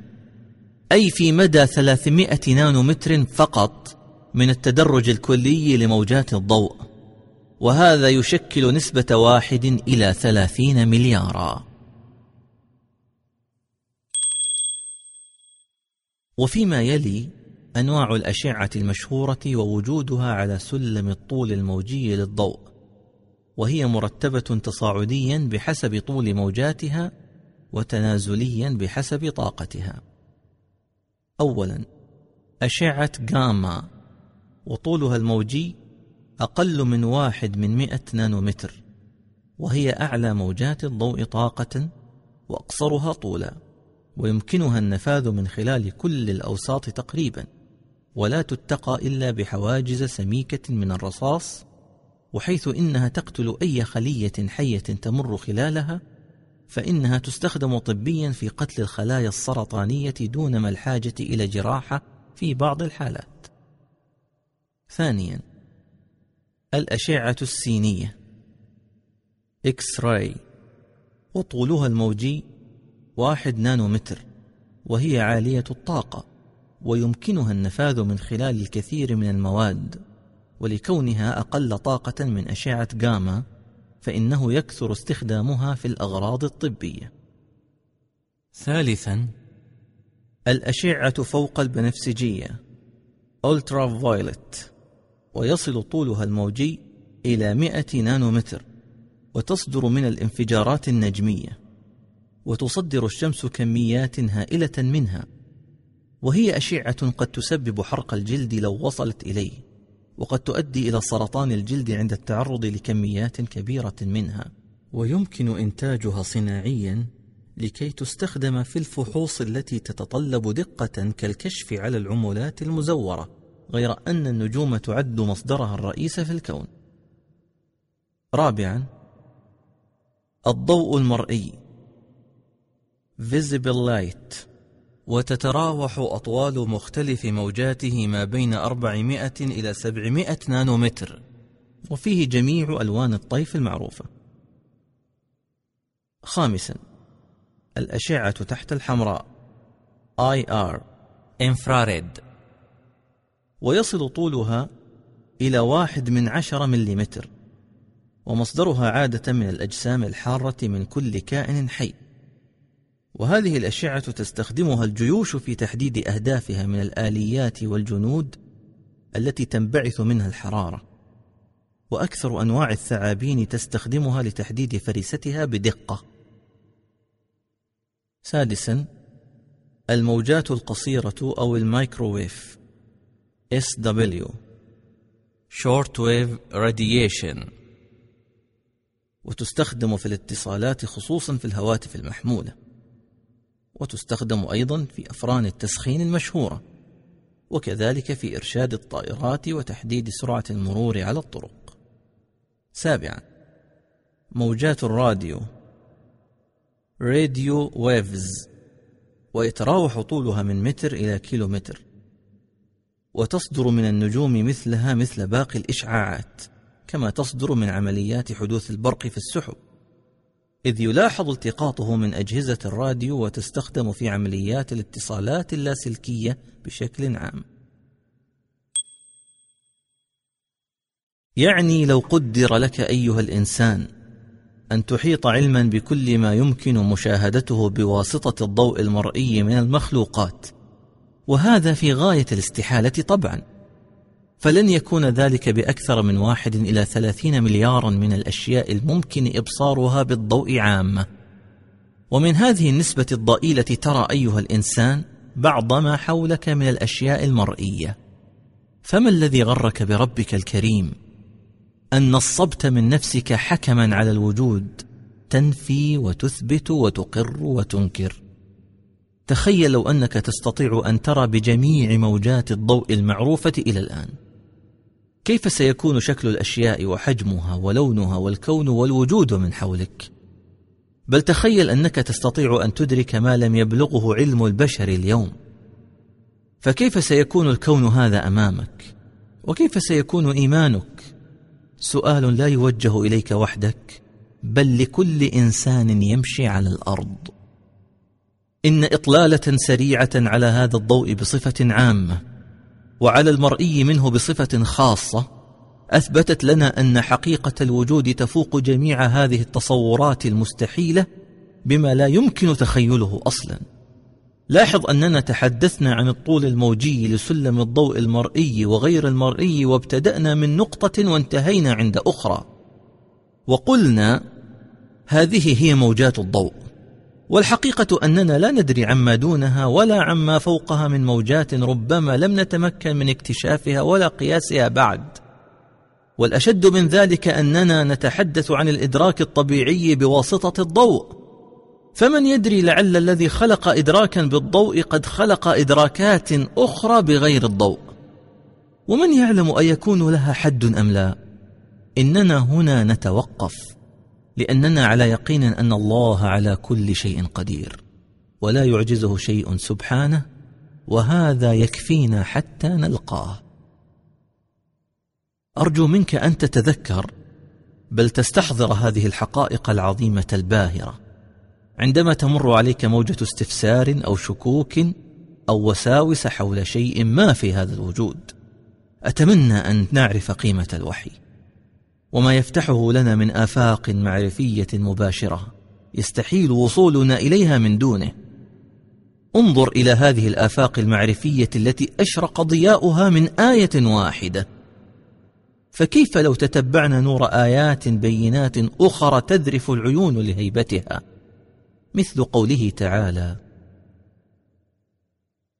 أي في مدى ثلاثمائة نانومتر فقط من التدرج الكلي لموجات الضوء. وهذا يشكل نسبة واحد إلى ثلاثين مليارا. وفيما يلي أنواع الأشعة المشهورة ووجودها على سلم الطول الموجي للضوء وهي مرتبة تصاعديا بحسب طول موجاتها وتنازليا بحسب طاقتها. أولا أشعة جاما وطولها الموجي أقل من واحد من مئة نانومتر وهي أعلى موجات الضوء طاقة وأقصرها طولا ويمكنها النفاذ من خلال كل الأوساط تقريبا ولا تتقى إلا بحواجز سميكة من الرصاص وحيث إنها تقتل أي خلية حية تمر خلالها فإنها تستخدم طبيا في قتل الخلايا السرطانية دون ما الحاجة إلى جراحة في بعض الحالات. ثانيا الأشعة السينية. إكس راي وطولها الموجي واحد نانومتر وهي عالية الطاقة ويمكنها النفاذ من خلال الكثير من المواد. ولكونها أقل طاقة من أشعة جاما فإنه يكثر استخدامها في الأغراض الطبية. ثالثا الأشعة فوق البنفسجية. أولترا فايلت ويصل طولها الموجي إلى 100 نانومتر وتصدر من الانفجارات النجمية وتصدر الشمس كميات هائلة منها وهي أشعة قد تسبب حرق الجلد لو وصلت إليه وقد تؤدي إلى سرطان الجلد عند التعرض لكميات كبيرة منها. ويمكن إنتاجها صناعيا لكي تستخدم في الفحوص التي تتطلب دقة كالكشف على العملات المزورة. غير أن النجوم تعد مصدرها الرئيس في الكون. رابعا الضوء المرئي visible light وتتراوح أطوال مختلف موجاته ما بين 400 إلى 700 نانومتر. وفيه جميع ألوان الطيف المعروفة. خامسا الأشعة تحت الحمراء IR infrared. ويصل طولها إلى واحد من عشر مليمتر ومصدرها عادة من الأجسام الحارة من كل كائن حي. وهذه الأشعة تستخدمها الجيوش في تحديد أهدافها من الآليات والجنود التي تنبعث منها الحرارة. وأكثر أنواع الثعابين تستخدمها لتحديد فريستها بدقة. سادسا الموجات القصيرة أو الميكروويف. SW Short Wave Radiation وتستخدم في الاتصالات خصوصا في الهواتف المحمولة وتستخدم أيضا في أفران التسخين المشهورة وكذلك في إرشاد الطائرات وتحديد سرعة المرور على الطرق. سابعا موجات الراديو راديو ويفز ويتراوح طولها من متر إلى كيلو متر وتصدر من النجوم مثلها مثل باقي الإشعاعات كما تصدر من عمليات حدوث البرق في السحب. إذ يلاحظ التقاطه من أجهزة الراديو وتستخدم في عمليات الاتصالات اللاسلكية بشكل عام. يعني لو قدر لك أيها الإنسان أن تحيط علما بكل ما يمكن مشاهدته بواسطة الضوء المرئي من المخلوقات وهذا في غاية الاستحالة طبعا. فلن يكون ذلك بأكثر من واحد إلى ثلاثين مليارا من الأشياء الممكن إبصارها بالضوء عامة ومن هذه النسبة الضئيلة ترى أيها الإنسان بعض ما حولك من الأشياء المرئية. فما الذي غرك بربك الكريم؟ أن نصبت من نفسك حكما على الوجود تنفي وتثبت وتقر وتنكر. تخيل لو أنك تستطيع أن ترى بجميع موجات الضوء المعروفة إلى الآن. كيف سيكون شكل الأشياء وحجمها ولونها والكون والوجود من حولك؟ بل تخيل أنك تستطيع أن تدرك ما لم يبلغه علم البشر اليوم. فكيف سيكون الكون هذا أمامك؟ وكيف سيكون إيمانك؟ سؤال لا يوجه إليك وحدك بل لكل إنسان يمشي على الأرض. إن إطلالة سريعة على هذا الضوء بصفة عامة وعلى المرئي منه بصفة خاصة أثبتت لنا أن حقيقة الوجود تفوق جميع هذه التصورات المستحيلة بما لا يمكن تخيله أصلا. لاحظ أننا تحدثنا عن الطول الموجي لسلم الضوء المرئي وغير المرئي وابتدأنا من نقطة وانتهينا عند أخرى وقلنا هذه هي موجات الضوء. والحقيقة أننا لا ندري عما دونها ولا عما فوقها من موجات ربما لم نتمكن من اكتشافها ولا قياسها بعد. والأشد من ذلك أننا نتحدث عن الإدراك الطبيعي بواسطة الضوء. فمن يدري لعل الذي خلق إدراكا بالضوء قد خلق إدراكات أخرى بغير الضوء. ومن يعلم أيكون لها حد أم لا؟ إننا هنا نتوقف. لأننا على يقين أن الله على كل شيء قدير ولا يعجزه شيء سبحانه وهذا يكفينا حتى نلقاه. أرجو منك أن تتذكر بل تستحضر هذه الحقائق العظيمة الباهرة. عندما تمر عليك موجة استفسار أو شكوك أو وساوس حول شيء ما في هذا الوجود أتمنى أن نعرف قيمة الوحي. وما يفتحه لنا من آفاق معرفية مباشرة. يستحيل وصولنا إليها من دونه. انظر إلى هذه الآفاق المعرفية التي أشرق ضياؤها من آية واحدة. فكيف لو تتبعنا نور آيات بينات أخرى تذرف العيون لهيبتها؟ مثل قوله تعالى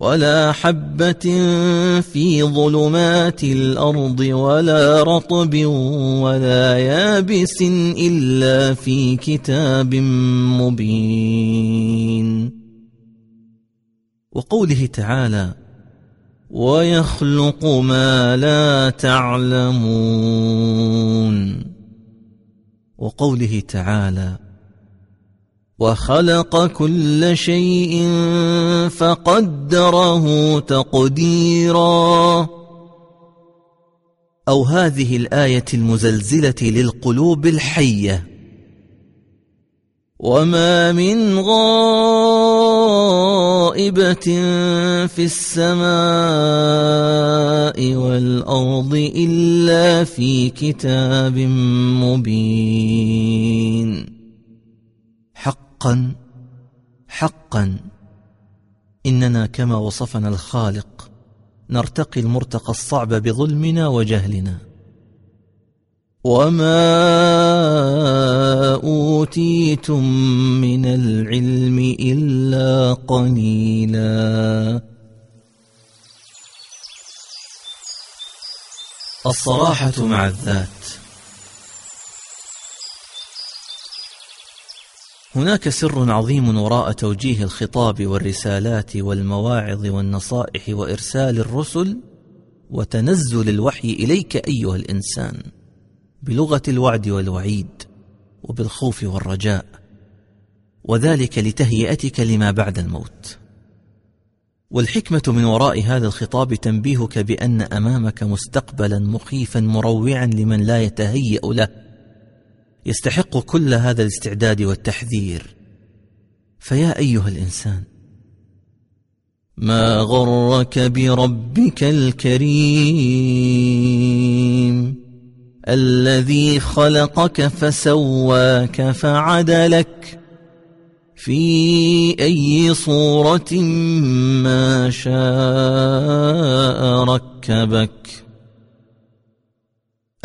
ولا حبة في ظلمات الأرض ولا رطب ولا يابس إلا في كتاب مبين. وقوله تعالى ويخلق ما لا تعلمون. وقوله تعالى وخلق كل شيء فقدره تقديرا. أو هذه الآية المزلزلة للقلوب الحية. وما من غائبة في السماء والأرض إلا في كتاب مبين. حقا حقا. إننا كما وصفنا الخالق نرتقي المرتقى الصعب بظلمنا وجهلنا. وما أوتيتم من العلم إلا قليلا. الصراحة مع الذات. هناك سر عظيم وراء توجيه الخطاب والرسالات والمواعظ والنصائح وإرسال الرسل وتنزل الوحي إليك أيها الإنسان بلغة الوعد والوعيد وبالخوف والرجاء وذلك لتهيئتك لما بعد الموت. والحكمة من وراء هذا الخطاب تنبيهك بأن أمامك مستقبلا مخيفا مروعا لمن لا يتهيأ له. يستحق كل هذا الاستعداد والتحذير. فيا أيها الإنسان ما غرك بربك الكريم؟ الذي خلقك فسواك فعدلك. في أي صورة ما شاء ركبك.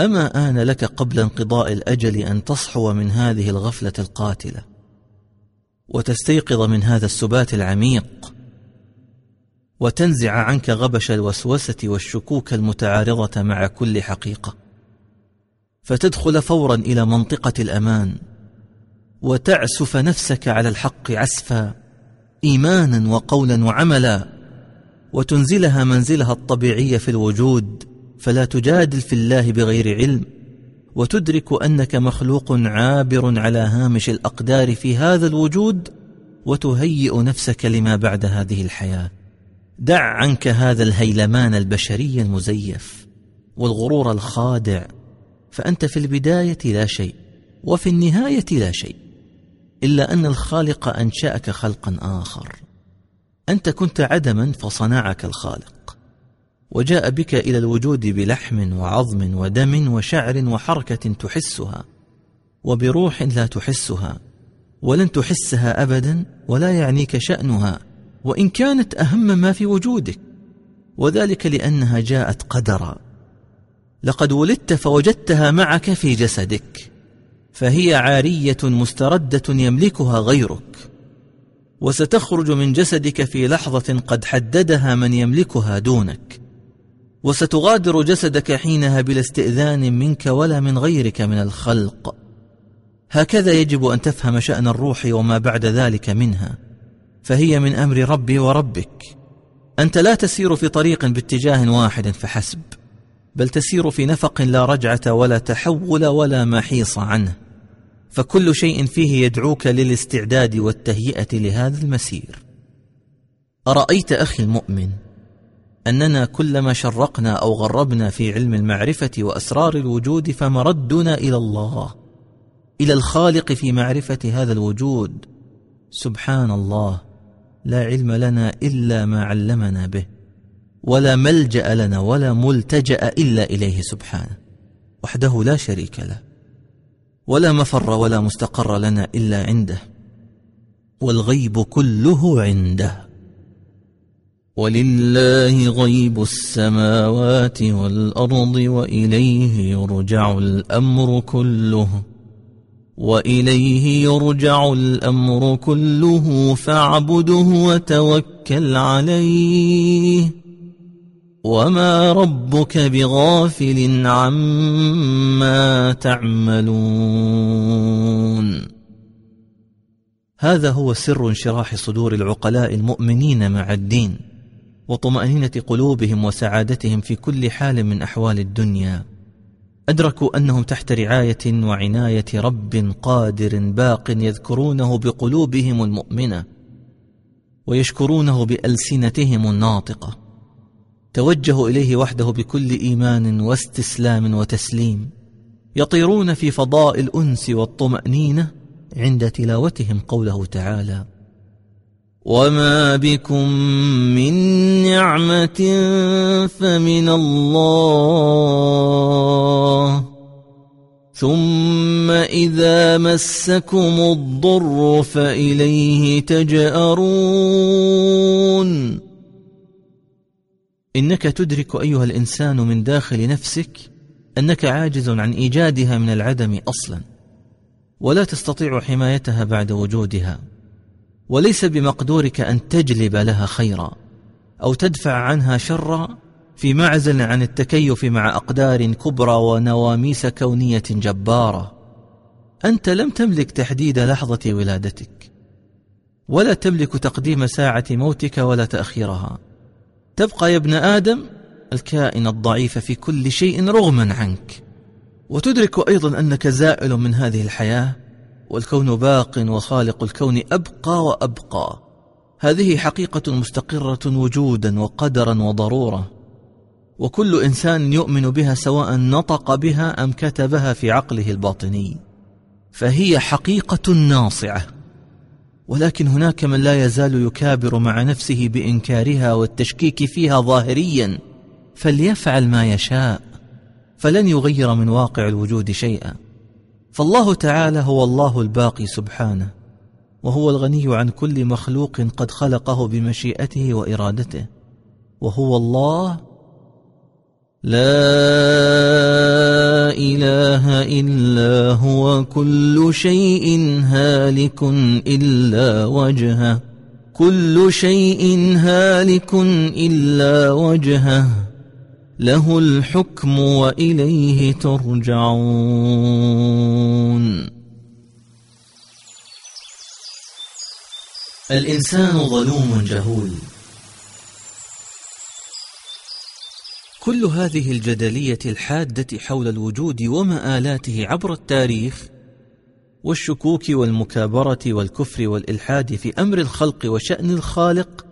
أما آن لك قبل انقضاء الأجل أن تصحو من هذه الغفلة القاتلة وتستيقظ من هذا السبات العميق وتنزع عنك غبش الوسوسة والشكوك المتعارضة مع كل حقيقة فتدخل فورا إلى منطقة الأمان وتعسف نفسك على الحق عسفا إيمانا وقولا وعملا وتنزلها منزلها الطبيعي في الوجود فلا تجادل في الله بغير علم وتدرك أنك مخلوق عابر على هامش الأقدار في هذا الوجود وتهيئ نفسك لما بعد هذه الحياة. دع عنك هذا الهيلمان البشري المزيف والغرور الخادع فأنت في البداية لا شيء وفي النهاية لا شيء إلا أن الخالق أنشأك خلقا آخر. أنت كنت عدما فصنعك الخالق. وجاء بك إلى الوجود بلحم وعظم ودم وشعر وحركة تحسها وبروح لا تحسها ولن تحسها أبدا ولا يعنيك شأنها وإن كانت أهم ما في وجودك وذلك لأنها جاءت قدرا لقد ولدت فوجدتها معك في جسدك فهي عارية مستردة يملكها غيرك وستخرج من جسدك في لحظة قد حددها من يملكها دونك وستغادر جسدك حينها بلا استئذان منك ولا من غيرك من الخلق. هكذا يجب أن تفهم شأن الروح وما بعد ذلك منها فهي من أمر ربي وربك. أنت لا تسير في طريق باتجاه واحد فحسب بل تسير في نفق لا رجعة ولا تحول ولا محيص عنه. فكل شيء فيه يدعوك للاستعداد والتهيئة لهذا المسير. أرأيت أخي المؤمن؟ أننا كلما شرقنا أو غربنا في علم المعرفة وأسرار الوجود فمردنا إلى الله إلى الخالق في معرفة هذا الوجود. سبحان الله لا علم لنا إلا ما علمنا به ولا ملجأ لنا ولا ملتجأ إلا إليه سبحانه وحده لا شريك له ولا مفر ولا مستقر لنا إلا عنده والغيب كله عنده. ولله غيب السماوات والأرض وإليه يرجع الأمر كله وإليه يرجع الأمر كله فاعبده وتوكل عليه وما ربك بغافل عما تعملون. هذا هو سر انشراح صدور العقلاء المؤمنين مع الدين. وطمأنينة قلوبهم وسعادتهم في كل حال من أحوال الدنيا. أدركوا أنهم تحت رعاية وعناية رب قادر باق يذكرونه بقلوبهم المؤمنة ويشكرونه بألسنتهم الناطقة. توجهوا إليه وحده بكل إيمان واستسلام وتسليم. يطيرون في فضاء الأنس والطمأنينة عند تلاوتهم قوله تعالى وما بكم من نعمة فمن الله ثم إذا مسكم الضر فإليه تجأرون إنك تدرك أيها الإنسان من داخل نفسك أنك عاجز عن إيجادها من العدم أصلا ولا تستطيع حمايتها بعد وجودها وليس بمقدورك أن تجلب لها خيرا أو تدفع عنها شرا في معزل عن التكيف مع أقدار كبرى ونواميس كونية جبارة. أنت لم تملك تحديد لحظة ولادتك ولا تملك تقديم ساعة موتك ولا تأخيرها. تبقى يا ابن آدم الكائن الضعيف في كل شيء رغما عنك. وتدرك أيضا أنك زائل من هذه الحياة والكون باق وخالق الكون أبقى وأبقى. هذه حقيقة مستقرة وجودا وقدرا وضرورة وكل إنسان يؤمن بها سواء نطق بها أم كتبها في عقله الباطني. فهي حقيقة ناصعة. ولكن هناك من لا يزال يكابر مع نفسه بإنكارها والتشكيك فيها ظاهريا. فليفعل ما يشاء. فلن يغير من واقع الوجود شيئا. فالله تعالى هو الله الباقي سبحانه وهو الغني عن كل مخلوق قد خلقه بمشيئته وإرادته وهو الله لا إله إلا هو كل شيء هالك إلا وجهه كل شيء هالك إلا وجهه. له الحكم وإليه ترجعون. الإنسان ظلوم جهول. كل هذه الجدلية الحادة حول الوجود ومآلاته عبر التاريخ والشكوك والمكابرة والكفر والإلحاد في أمر الخلق وشأن الخالق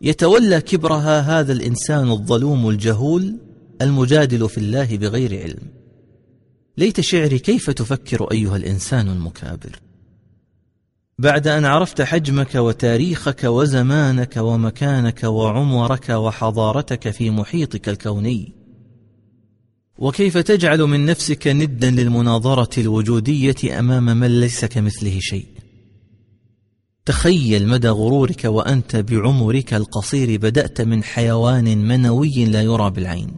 يتولى كبرها هذا الإنسان الظلوم الجهول المجادل في الله بغير علم. ليت شعري كيف تفكر أيها الإنسان المكابر. بعد أن عرفت حجمك وتاريخك وزمانك ومكانك وعمرك وحضارتك في محيطك الكوني وكيف تجعل من نفسك ندا للمناظرة الوجودية أمام من ليس كمثله شيء. تخيل مدى غرورك وأنت بعمرك القصير بدأت من حيوان منوي لا يرى بالعين.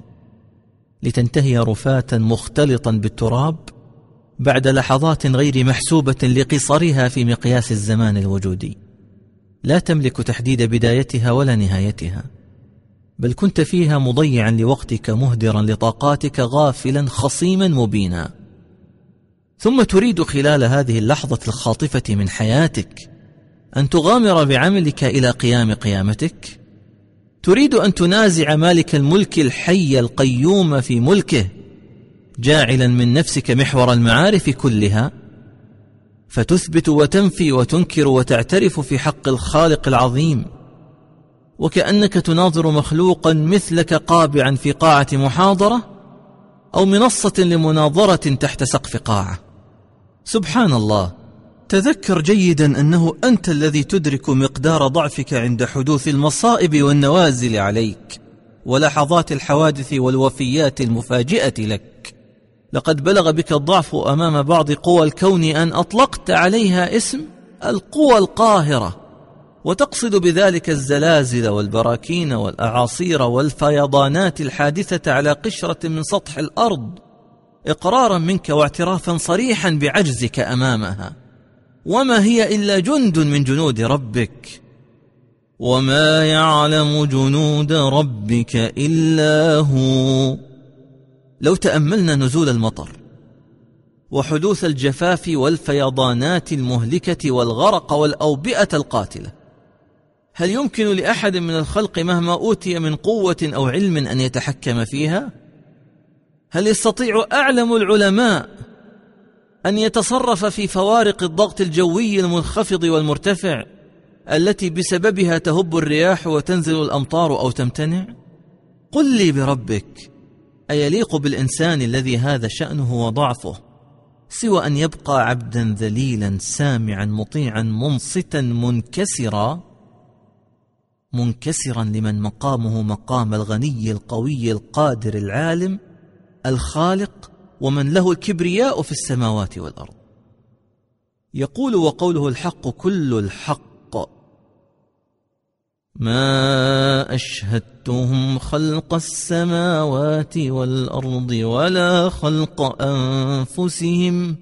لتنتهي رفاه مختلطا بالتراب بعد لحظات غير محسوبة لقصرها في مقياس الزمان الوجودي. لا تملك تحديد بدايتها ولا نهايتها بل كنت فيها مضيعا لوقتك مهدرا لطاقاتك غافلا خصيما مبينا. ثم تريد خلال هذه اللحظة الخاطفة من حياتك أن تغامر بعملك إلى قيام قيامتك؟ تريد أن تنازع مالك الملك الحي القيوم في ملكه جاعلا من نفسك محور المعارف كلها؟ فتثبت وتنفي وتنكر وتعترف في حق الخالق العظيم وكأنك تناظر مخلوقا مثلك قابعا في قاعة محاضرة أو منصة لمناظرة تحت سقف قاعة. سبحان الله. تذكر جيدا أنه أنت الذي تدرك مقدار ضعفك عند حدوث المصائب والنوازل عليك ولحظات الحوادث والوفيات المفاجئة لك. لقد بلغ بك الضعف أمام بعض قوى الكون أن أطلقت عليها اسم القوى القاهرة وتقصد بذلك الزلازل والبراكين والأعاصير والفيضانات الحادثة على قشرة من سطح الأرض إقرارا منك واعترافا صريحا بعجزك أمامها. وما هي إلا جند من جنود ربك. وما يعلم جنود ربك إلا هو. لو تأملنا نزول المطر وحدوث الجفاف والفيضانات المهلكة والغرق والأوبئة القاتلة هل يمكن لأحد من الخلق مهما أوتي من قوة أو علم أن يتحكم فيها؟ هل يستطيع أعلم العلماء أن يتصرف في فوارق الضغط الجوي المنخفض والمرتفع التي بسببها تهب الرياح وتنزل الأمطار أو تمتنع؟ قل لي بربك أيليق بالإنسان الذي هذا شأنه وضعفه سوى أن يبقى عبدا ذليلا سامعا مطيعا منصتا منكسرا؟ منكسرا لمن مقامه مقام الغني القوي القادر العالم الخالق ومن له الكبرياء في السماوات والأرض. يقول وقوله الحق كل الحق. ما أشهدتهم خلق السماوات والأرض ولا خلق أنفسهم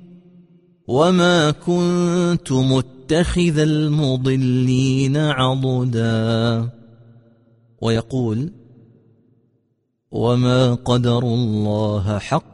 وما كنت متخذ المضلين عضدا. ويقول وما قدر الله حق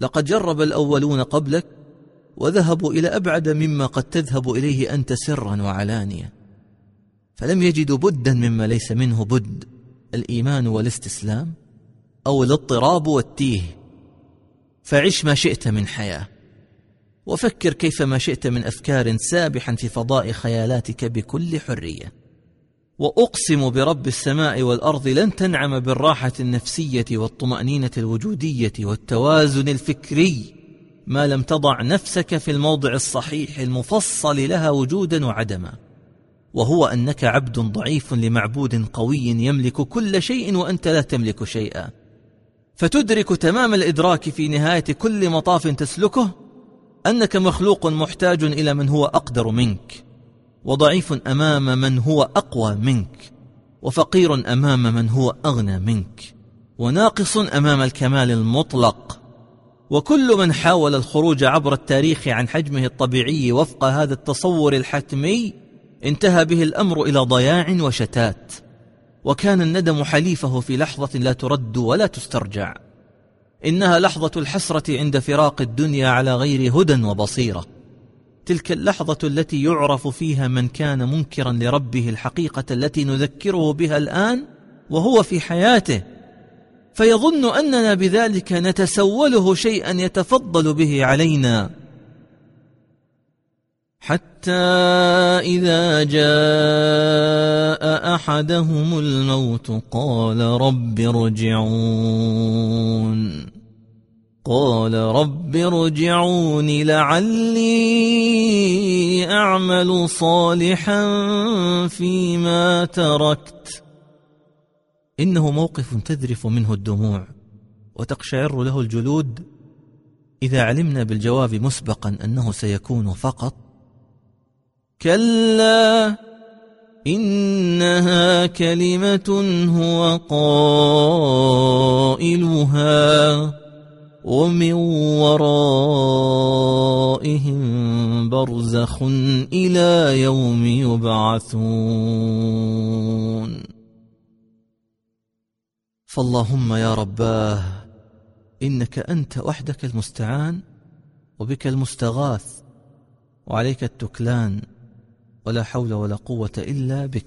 لقد جرب الأولون قبلك وذهبوا إلى أبعد مما قد تذهب إليه أنت سرا وعلانيه فلم يجدوا بدا مما ليس منه بد الإيمان والاستسلام أو الاضطراب والتيه. فعش ما شئت من حياة وفكر كيفما شئت من أفكار سابحا في فضاء خيالاتك بكل حرية. وأقسم برب السماء والأرض لن تنعم بالراحة النفسية والطمأنينة الوجودية والتوازن الفكري. ما لم تضع نفسك في الموضع الصحيح المفصل لها وجودا وعدما. وهو أنك عبد ضعيف لمعبود قوي يملك كل شيء وأنت لا تملك شيئا. فتدرك تمام الإدراك في نهاية كل مطاف تسلكه أنك مخلوق محتاج إلى من هو أقدر منك. وضعيف أمام من هو أقوى منك وفقير أمام من هو أغنى منك وناقص أمام الكمال المطلق. وكل من حاول الخروج عبر التاريخ عن حجمه الطبيعي وفق هذا التصور الحتمي انتهى به الأمر إلى ضياع وشتات. وكان الندم حليفه في لحظة لا ترد ولا تسترجع. إنها لحظة الحسرة عند فراق الدنيا على غير هدى وبصيرة. تلك اللحظة التي يعرف فيها من كان منكرا لربه الحقيقة التي نذكره بها الآن وهو في حياته فيظن أننا بذلك نتسوله شيئا يتفضل به علينا. حتى إذا جاء أحدهم الموت قال رب ارجعون. قال رب ارجعون لعلي أعمل صالحا فيما تركت. إنه موقف تذرف منه الدموع وتقشعر له الجلود. إذا علمنا بالجواب مسبقا أنه سيكون فقط. كلا إنها كلمة هو قائلها. ومن ورائهم برزخ إلى يوم يبعثون. فاللهم يا رباه إنك أنت وحدك المستعان وبك المستغاث وعليك التكلان ولا حول ولا قوة إلا بك.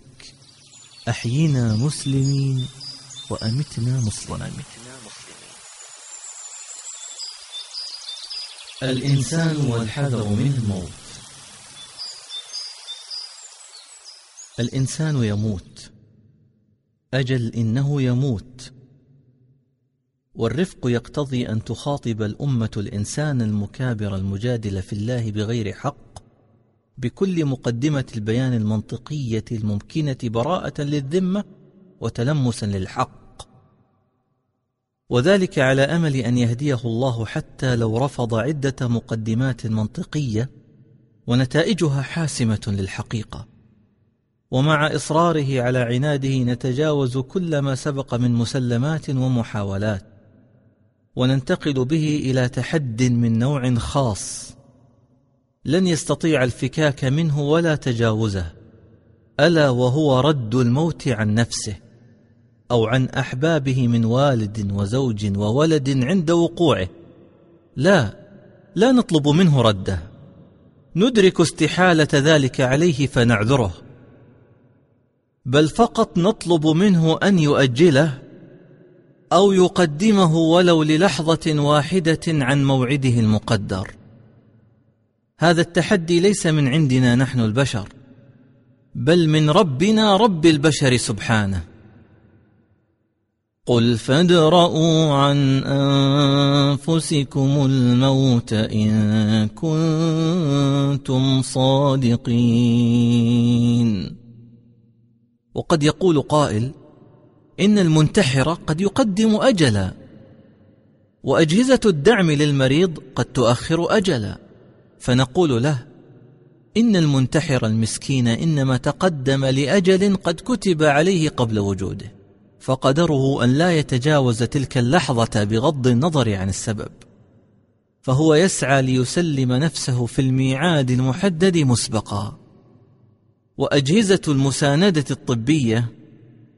أحينا مسلمين وأمتنا مسلمين. الإنسان والحذر من الموت. الإنسان يموت. أجل إنه يموت. والرفق يقتضي أن تخاطب الأمة الإنسان المكابر المجادل في الله بغير حق بكل مقدمة البيان المنطقية الممكنة براءة للذمة وتلمسا للحق. وذلك على أمل أن يهديه الله حتى لو رفض عدة مقدمات منطقية ونتائجها حاسمة للحقيقة. ومع إصراره على عناده نتجاوز كل ما سبق من مسلمات ومحاولات وننتقل به إلى تحد من نوع خاص لن يستطيع الفكاك منه ولا تجاوزه ألا وهو رد الموت عن نفسه. أو عن أحبابه من والد وزوج وولد عند وقوعه. لا لا نطلب منه رده. ندرك استحالة ذلك عليه فنعذره. بل فقط نطلب منه أن يؤجله أو يقدمه ولو للحظة واحدة عن موعده المقدر. هذا التحدي ليس من عندنا نحن البشر بل من ربنا رب البشر سبحانه. قل فادرءوا عن انفسكم الموت ان كنتم صادقين وقد يقول قائل ان المنتحر قد يقدم اجلا واجهزه الدعم للمريض قد تؤخر اجلا. فنقول له ان المنتحر المسكين انما تقدم لاجل قد كتب عليه قبل وجوده. فقدره أن لا يتجاوز تلك اللحظة بغض النظر عن السبب. فهو يسعى ليسلم نفسه في الميعاد المحدد مسبقا. وأجهزة المساندة الطبية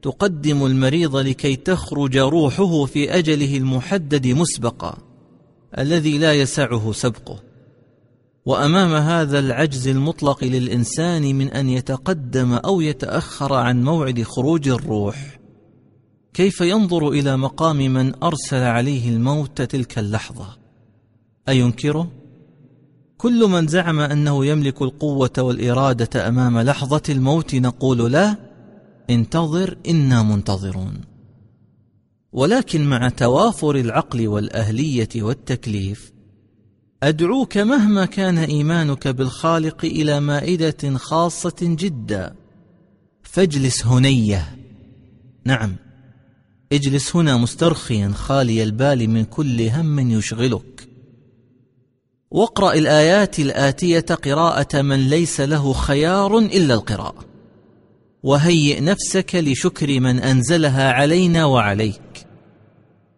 تقدم المريض لكي تخرج روحه في أجله المحدد مسبقا الذي لا يسعه سبقه. وأمام هذا العجز المطلق للإنسان من أن يتقدم أو يتأخر عن موعد خروج الروح كيف ينظر إلى مقام من أرسل عليه الموت تلك اللحظة؟ اينكره كل من زعم أنه يملك القوة والإرادة أمام لحظة الموت نقول له انتظر إنا منتظرون. ولكن مع توافر العقل والأهلية والتكليف أدعوك مهما كان إيمانك بالخالق إلى مائدة خاصة جدا. فاجلس هنية. نعم. اجلس هنا مسترخيا خالي البال من كل هم يشغلك. واقرأ الآيات الآتية قراءة من ليس له خيار إلا القراءة. وهيئ نفسك لشكر من أنزلها علينا وعليك.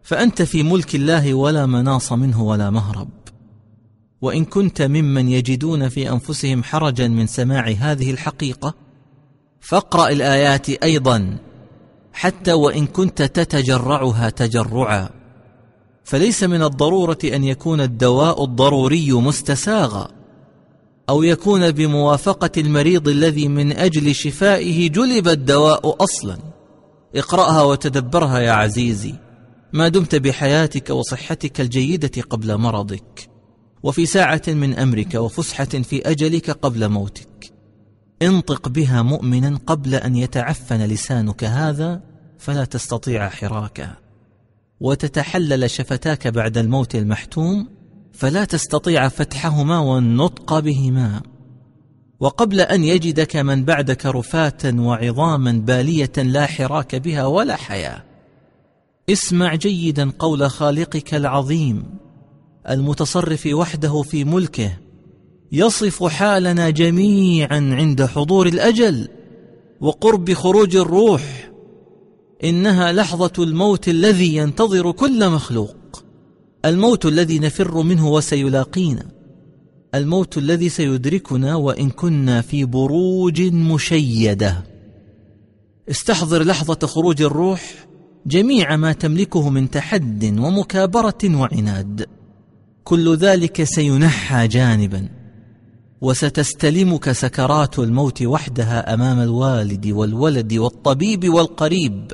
فأنت في ملك الله ولا مناص منه ولا مهرب. وإن كنت ممن يجدون في أنفسهم حرجا من سماع هذه الحقيقة فاقرأ الآيات أيضا. حتى وإن كنت تتجرعها تجرعا. فليس من الضرورة أن يكون الدواء الضروري مستساغا أو يكون بموافقة المريض الذي من أجل شفائه جلب الدواء أصلا. اقرأها وتدبرها يا عزيزي. ما دمت بحياتك وصحتك الجيدة قبل مرضك وفي ساعة من أمرك وفسحة في أجلك قبل موتك. انطق بها مؤمنا قبل أن يتعفن لسانك هذا فلا تستطيع حراكه. وتتحلل شفتاك بعد الموت المحتوم فلا تستطيع فتحهما والنطق بهما. وقبل أن يجدك من بعدك رفاة وعظاما بالية لا حراك بها ولا حياة. اسمع جيدا قول خالقك العظيم المتصرف وحده في ملكه يصف حالنا جميعا عند حضور الأجل وقرب خروج الروح. إنها لحظة الموت الذي ينتظر كل مخلوق. الموت الذي نفر منه وسيلاقينا. الموت الذي سيدركنا وإن كنا في بروج مشيدة. استحضر لحظة خروج الروح جميع ما تملكه من تحد ومكابرة وعناد. كل ذلك سينحى جانبا. وستستلمك سكرات الموت وحدها أمام الوالد والولد والطبيب والقريب.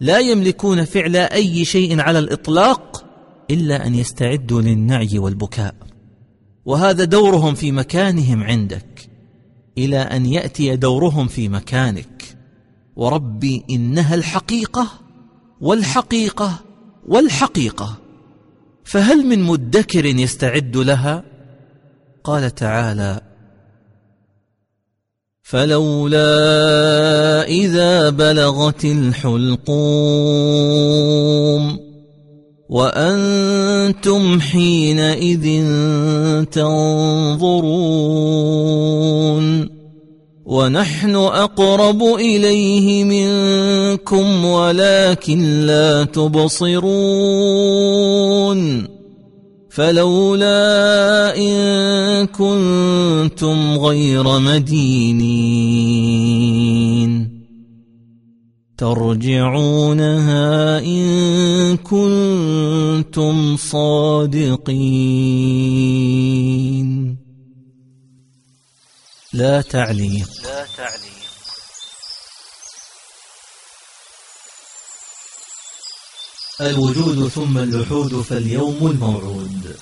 لا يملكون فعل أي شيء على الإطلاق إلا أن يستعدوا للنعي والبكاء. وهذا دورهم في مكانهم عندك إلى أن يأتي دورهم في مكانك. وربي إنها الحقيقة والحقيقة والحقيقة. فهل من مدكر يستعد لها؟ قال تعالى فلولا إذا بلغت الحلقوم وأنتم حينئذ تنظرون ونحن أقرب إليه منكم ولكن لا تبصرون فلولا إن كنتم غير مدينين. ترجعونها إن كنتم صادقين. لا تعليق. لا تعليق. الوجود ثم اللحود فاليوم الموعود.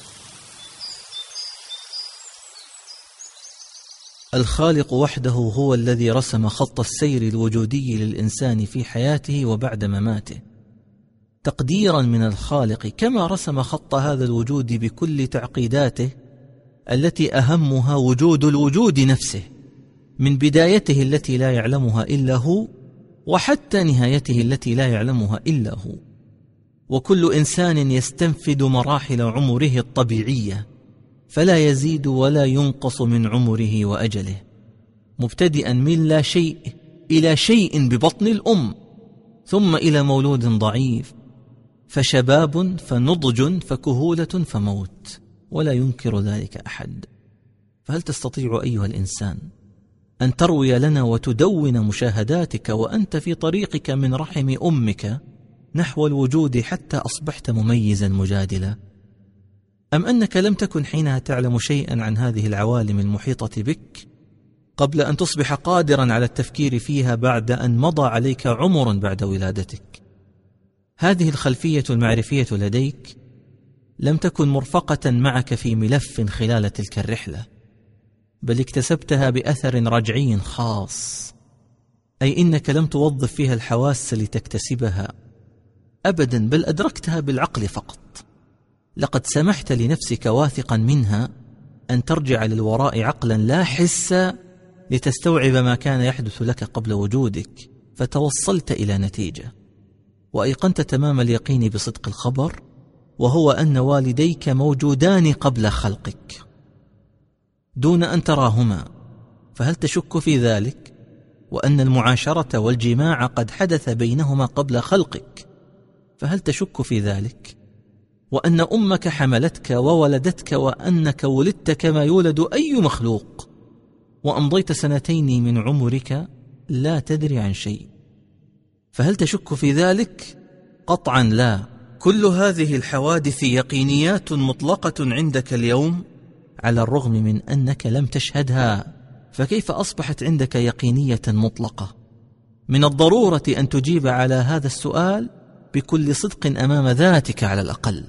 الخالق وحده هو الذي رسم خط السير الوجودي للإنسان في حياته وبعد مماته. تقديرا من الخالق كما رسم خط هذا الوجود بكل تعقيداته التي أهمها وجود الوجود نفسه من بدايته التي لا يعلمها إلا هو وحتى نهايته التي لا يعلمها إلا هو. وكل إنسان يستنفد مراحل عمره الطبيعية فلا يزيد ولا ينقص من عمره وأجله. مبتدئا من لا شيء إلى شيء ببطن الأم ثم إلى مولود ضعيف فشباب فنضج فكهولة فموت ولا ينكر ذلك أحد. فهل تستطيع أيها الإنسان أن تروي لنا وتدون مشاهداتك وأنت في طريقك من رحم أمك؟ نحو الوجود حتى أصبحت مميزا مجادلا. أم أنك لم تكن حينها تعلم شيئا عن هذه العوالم المحيطة بك؟ قبل أن تصبح قادرا على التفكير فيها بعد أن مضى عليك عمر بعد ولادتك. هذه الخلفية المعرفية لديك لم تكن مرفقة معك في ملف خلال تلك الرحلة بل اكتسبتها بأثر رجعي خاص. أي إنك لم توظف فيها الحواس لتكتسبها. أبدا بل أدركتها بالعقل فقط. لقد سمحت لنفسك واثقا منها أن ترجع للوراء عقلا لا حسا لتستوعب ما كان يحدث لك قبل وجودك فتوصلت إلى نتيجة. وأيقنت تمام اليقين بصدق الخبر وهو أن والديك موجودان قبل خلقك. دون أن تراهما فهل تشك في ذلك؟ وأن المعاشرة والجماع قد حدث بينهما قبل خلقك. فهل تشك في ذلك؟ وأن أمك حملتك وولدتك وأنك ولدت كما يولد أي مخلوق. وأمضيت سنتين من عمرك لا تدري عن شيء. فهل تشك في ذلك؟ قطعا لا. كل هذه الحوادث يقينيات مطلقة عندك اليوم على الرغم من أنك لم تشهدها. فكيف أصبحت عندك يقينية مطلقة؟ من الضرورة أن تجيب على هذا السؤال بكل صدق أمام ذاتك على الأقل.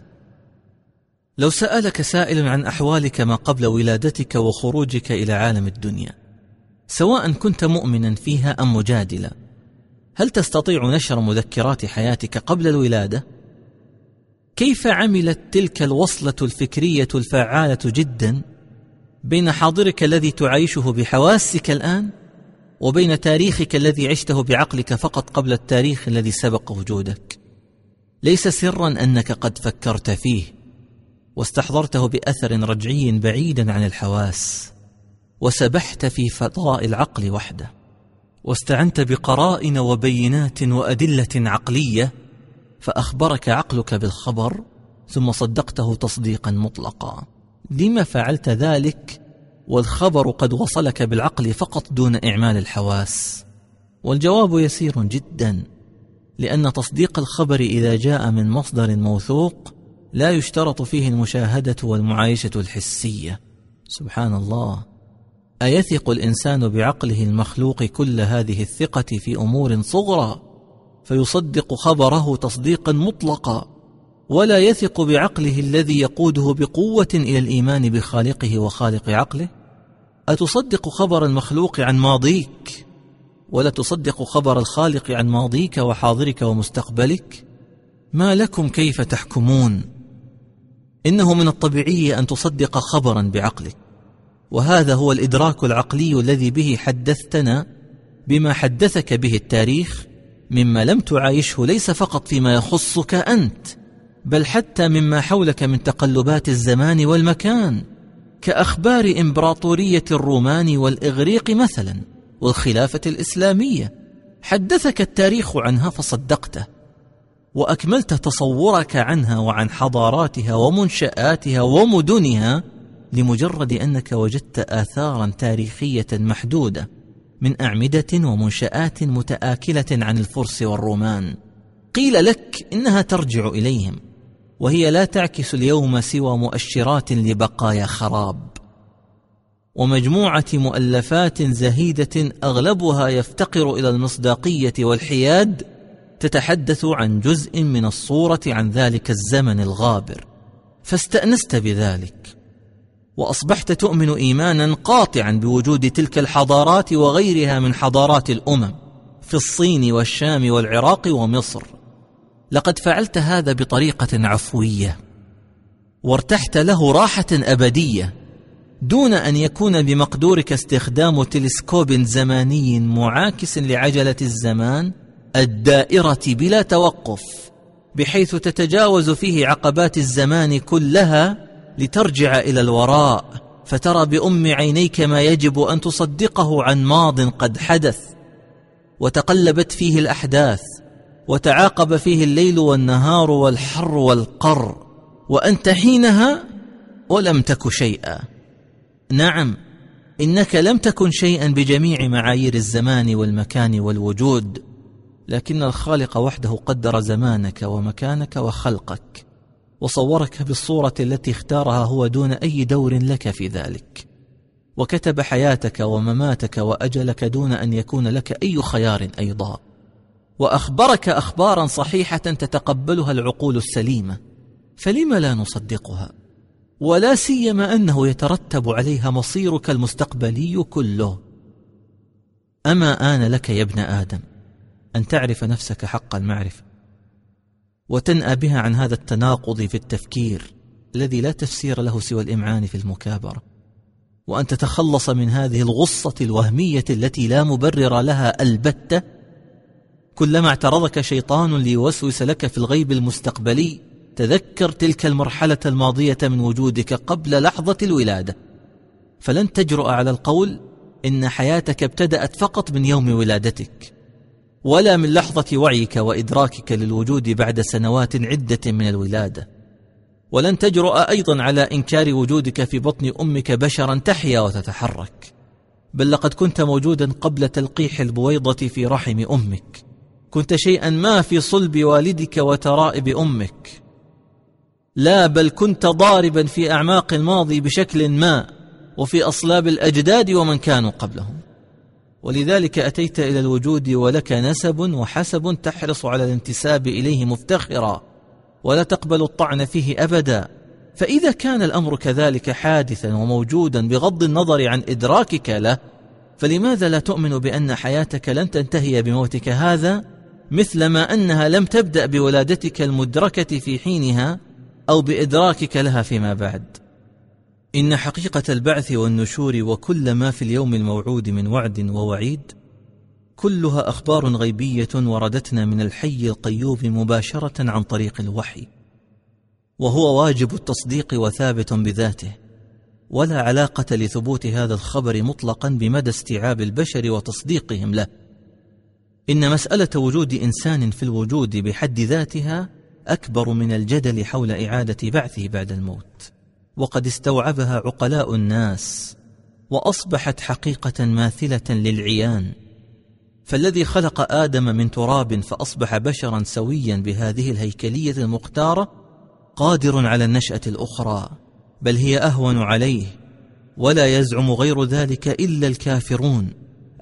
لو سألك سائل عن أحوالك ما قبل ولادتك وخروجك إلى عالم الدنيا سواء كنت مؤمنا فيها أم مجادلا هل تستطيع نشر مذكرات حياتك قبل الولادة؟ كيف عملت تلك الوصلة الفكرية الفعالة جدا بين حاضرك الذي تعيشه بحواسك الآن وبين تاريخك الذي عشته بعقلك فقط قبل التاريخ الذي سبق وجودك؟ ليس سرا أنك قد فكرت فيه واستحضرته بأثر رجعي بعيدا عن الحواس وسبحت في فضاء العقل وحده واستعنت بقرائن وبينات وأدلة عقلية فأخبرك عقلك بالخبر ثم صدقته تصديقا مطلقا. لم فعلت ذلك والخبر قد وصلك بالعقل فقط دون إعمال الحواس؟ والجواب يسير جدا. لأن تصديق الخبر إذا جاء من مصدر موثوق لا يشترط فيه المشاهدة والمعايشة الحسية. سبحان الله أيثق الإنسان بعقله المخلوق كل هذه الثقة في أمور صغرى؟ فيصدق خبره تصديقا مطلقا. ولا يثق بعقله الذي يقوده بقوة إلى الإيمان بخالقه وخالق عقله؟ أتصدق خبر المخلوق عن ماضيك؟ ولا تصدق خبر الخالق عن ماضيك وحاضرك ومستقبلك؟ ما لكم كيف تحكمون؟ إنه من الطبيعي أن تصدق خبرا بعقلك. وهذا هو الإدراك العقلي الذي به حدثتنا بما حدثك به التاريخ مما لم تعايشه ليس فقط فيما يخصك أنت بل حتى مما حولك من تقلبات الزمان والمكان كأخبار إمبراطورية الرومان والإغريق مثلا. والخلافة الإسلامية. حدثك التاريخ عنها فصدقته وأكملت تصورك عنها وعن حضاراتها ومنشآتها ومدنها لمجرد أنك وجدت آثارا تاريخية محدودة من أعمدة ومنشآت متآكلة عن الفرس والرومان. قيل لك إنها ترجع إليهم وهي لا تعكس اليوم سوى مؤشرات لبقايا خراب. ومجموعة مؤلفات زهيدة أغلبها يفتقر إلى المصداقية والحياد تتحدث عن جزء من الصورة عن ذلك الزمن الغابر. فاستأنست بذلك. وأصبحت تؤمن إيمانا قاطعا بوجود تلك الحضارات وغيرها من حضارات الأمم في الصين والشام والعراق ومصر. لقد فعلت هذا بطريقة عفوية وارتحت له راحة أبدية. دون أن يكون بمقدورك استخدام تلسكوب زماني معاكس لعجلة الزمان الدائرة بلا توقف بحيث تتجاوز فيه عقبات الزمان كلها لترجع إلى الوراء فترى بأم عينيك ما يجب أن تصدقه عن ماض قد حدث. وتقلبت فيه الأحداث وتعاقب فيه الليل والنهار والحر والقر وأنت حينها ولم تك شيئا. نعم إنك لم تكن شيئا بجميع معايير الزمان والمكان والوجود لكن الخالق وحده قدر زمانك ومكانك وخلقك وصورك بالصورة التي اختارها هو دون أي دور لك في ذلك وكتب حياتك ومماتك وأجلك دون أن يكون لك أي خيار أيضا وأخبرك اخبارا صحيحة تتقبلها العقول السليمة فلم لا نصدقها؟ ولا سيما أنه يترتب عليها مصيرك المستقبلي كله. أما آن لك يا ابن آدم أن تعرف نفسك حق المعرفة وتنأى بها عن هذا التناقض في التفكير الذي لا تفسير له سوى الإمعان في المكابرة وأن تتخلص من هذه الغصة الوهمية التي لا مبرر لها البتة. كلما اعترضك شيطان ليوسوس لك في الغيب المستقبلي تذكر تلك المرحلة الماضية من وجودك قبل لحظة الولادة. فلن تجرؤ على القول إن حياتك ابتدأت فقط من يوم ولادتك ولا من لحظة وعيك وإدراكك للوجود بعد سنوات عدة من الولادة. ولن تجرؤ أيضا على إنكار وجودك في بطن أمك بشرا تحيا وتتحرك بل لقد كنت موجودا قبل تلقيح البويضة في رحم أمك. كنت شيئا ما في صلب والدك وترائب أمك. لا بل كنت ضاربا في أعماق الماضي بشكل ما وفي أصلاب الأجداد ومن كانوا قبلهم. ولذلك أتيت إلى الوجود ولك نسب وحسب تحرص على الانتساب إليه مفتخرا ولا تقبل الطعن فيه أبدا. فإذا كان الأمر كذلك حادثا وموجودا بغض النظر عن إدراكك له فلماذا لا تؤمن بأن حياتك لن تنتهي بموتك هذا مثلما أنها لم تبدأ بولادتك المدركة في حينها أو بإدراكك لها فيما بعد. إن حقيقة البعث والنشور وكل ما في اليوم الموعود من وعد ووعيد كلها أخبار غيبية وردتنا من الحي القيوم مباشرة عن طريق الوحي. وهو واجب التصديق وثابت بذاته ولا علاقة لثبوت هذا الخبر مطلقا بمدى استيعاب البشر وتصديقهم له. إن مسألة وجود إنسان في الوجود بحد ذاتها أكبر من الجدل حول إعادة بعثه بعد الموت. وقد استوعبها عقلاء الناس وأصبحت حقيقة ماثلة للعيان. فالذي خلق آدم من تراب فأصبح بشرا سويا بهذه الهيكلية المختارة قادر على النشأة الأخرى بل هي أهون عليه. ولا يزعم غير ذلك إلا الكافرون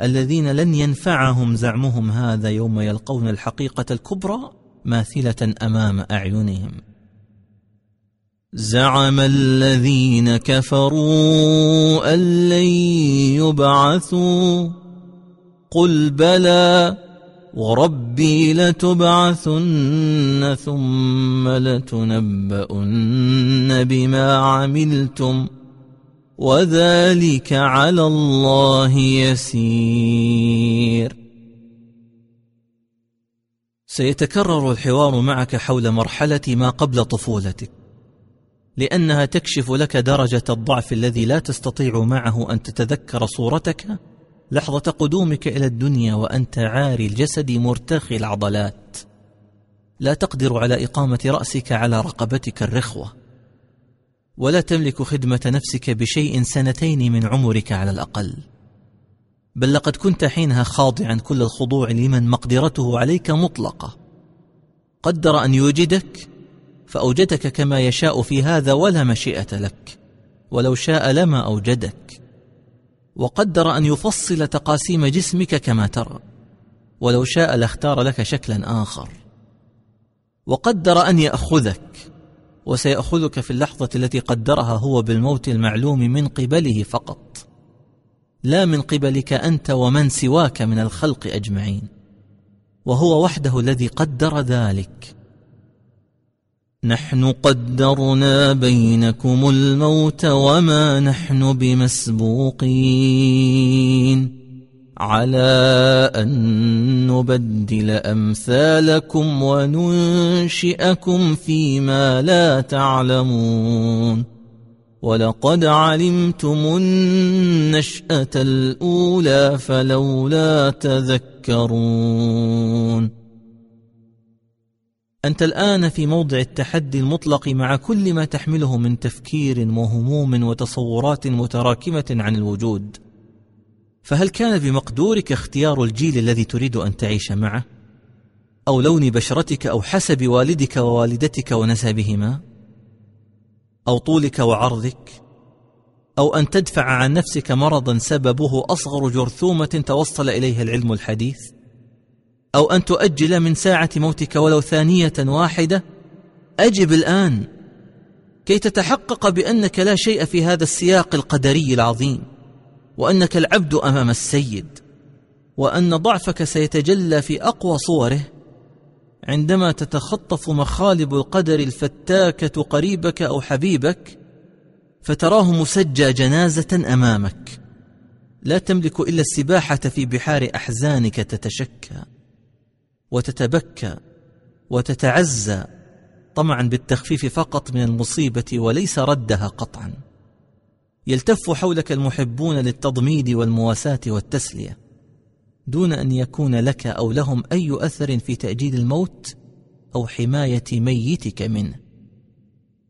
الذين لن ينفعهم زعمهم هذا يوم يلقون الحقيقة الكبرى. ماثلة أمام أعينهم. زعم الذين كفروا أن لن يبعثوا. قل بلى وربي لتبعثن ثم لتنبؤن بما عملتم. وذلك على الله يسير. سيتكرر الحوار معك حول مرحلة ما قبل طفولتك لأنها تكشف لك درجة الضعف الذي لا تستطيع معه أن تتذكر صورتك لحظة قدومك إلى الدنيا وأنت عاري الجسد مرتخي العضلات. لا تقدر على إقامة رأسك على رقبتك الرخوة ولا تملك خدمة نفسك بشيء سنتين من عمرك على الأقل. بل لقد كنت حينها خاضعا كل الخضوع لمن مقدرته عليك مطلقة. قدر أن يوجدك فأوجدك كما يشاء في هذا ولا مشيئة لك ولو شاء لما أوجدك. وقدر أن يفصل تقاسيم جسمك كما ترى ولو شاء لاختار لك شكلا آخر. وقدر أن يأخذك وسيأخذك في اللحظة التي قدرها هو بالموت المعلوم من قبله فقط. لا من قبلك أنت ومن سواك من الخلق أجمعين وهو وحده الذي قدر ذلك. نحن قدرنا بينكم الموت وما نحن بمسبوقين. على أن نبدل أمثالكم وننشئكم فيما لا تعلمون. ولقد علمتم النشأة الأولى فلولا تذكرون. أنت الآن في موضع التحدي المطلق مع كل ما تحمله من تفكير وهموم وتصورات متراكمة عن الوجود. فهل كان بمقدورك اختيار الجيل الذي تريد أن تعيش معه؟ أو لون بشرتك أو حسب والدك ووالدتك ونسبهما؟ أو طولك وعرضك أو أن تدفع عن نفسك مرضا سببه أصغر جرثومة توصل إليها العلم الحديث أو أن تؤجل من ساعة موتك ولو ثانية واحدة أجب الآن كي تتحقق بأنك لا شيء في هذا السياق القدري العظيم وأنك العبد أمام السيد وأن ضعفك سيتجلى في أقوى صوره عندما تتخطف مخالب القدر الفتاكة قريبك أو حبيبك فتراه مسجى جنازة أمامك. لا تملك إلا السباحة في بحار أحزانك تتشكى وتتبكى وتتعزى. طمعا بالتخفيف فقط من المصيبة وليس ردها قطعا. يلتف حولك المحبون للتضميد والمواساة والتسلية. دون أن يكون لك أو لهم أي أثر في تأجيل الموت أو حماية ميتك منه.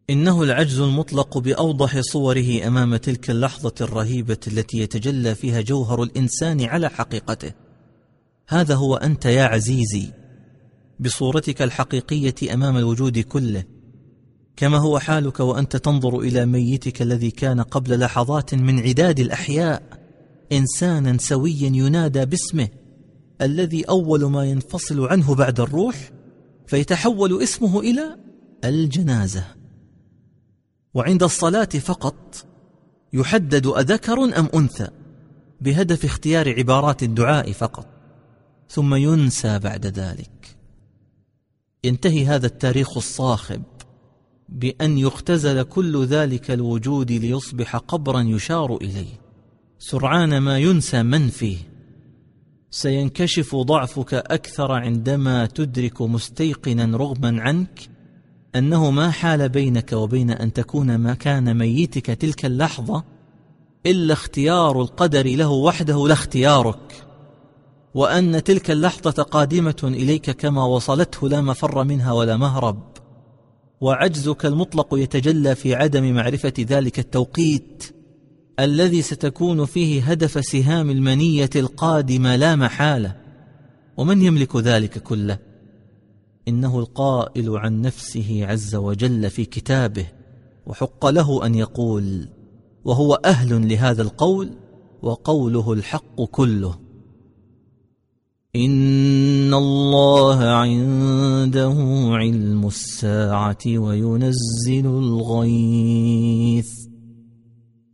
إنه العجز المطلق بأوضح صوره أمام تلك اللحظة الرهيبة التي يتجلى فيها جوهر الإنسان على حقيقته. هذا هو أنت يا عزيزي بصورتك الحقيقية أمام الوجود كله. كما هو حالك وأنت تنظر إلى ميتك الذي كان قبل لحظات من عداد الأحياء. إنسانا سويا ينادى باسمه الذي أول ما ينفصل عنه بعد الروح فيتحول اسمه إلى الجنازة. وعند الصلاة فقط يحدد أذكر أم أنثى بهدف اختيار عبارات الدعاء فقط ثم ينسى بعد ذلك. ينتهي هذا التاريخ الصاخب بأن يختزل كل ذلك الوجود ليصبح قبرا يشار إليه. سرعان ما ينسى من فيه سينكشف ضعفك أكثر عندما تدرك مستيقنا رغما عنك أنه ما حال بينك وبين أن تكون مكان ميتك تلك اللحظة إلا اختيار القدر له وحده لا اختيارك. وأن تلك اللحظة قادمة إليك كما وصلته لا مفر منها ولا مهرب. وعجزك المطلق يتجلى في عدم معرفة ذلك التوقيت. الذي ستكون فيه هدف سهام المنية القادمة لا محالة. ومن يملك ذلك كله؟ إنه القائل عن نفسه عز وجل في كتابه وحق له أن يقول وهو أهل لهذا القول وقوله الحق كله. إن الله عنده علم الساعة وينزل الغيث.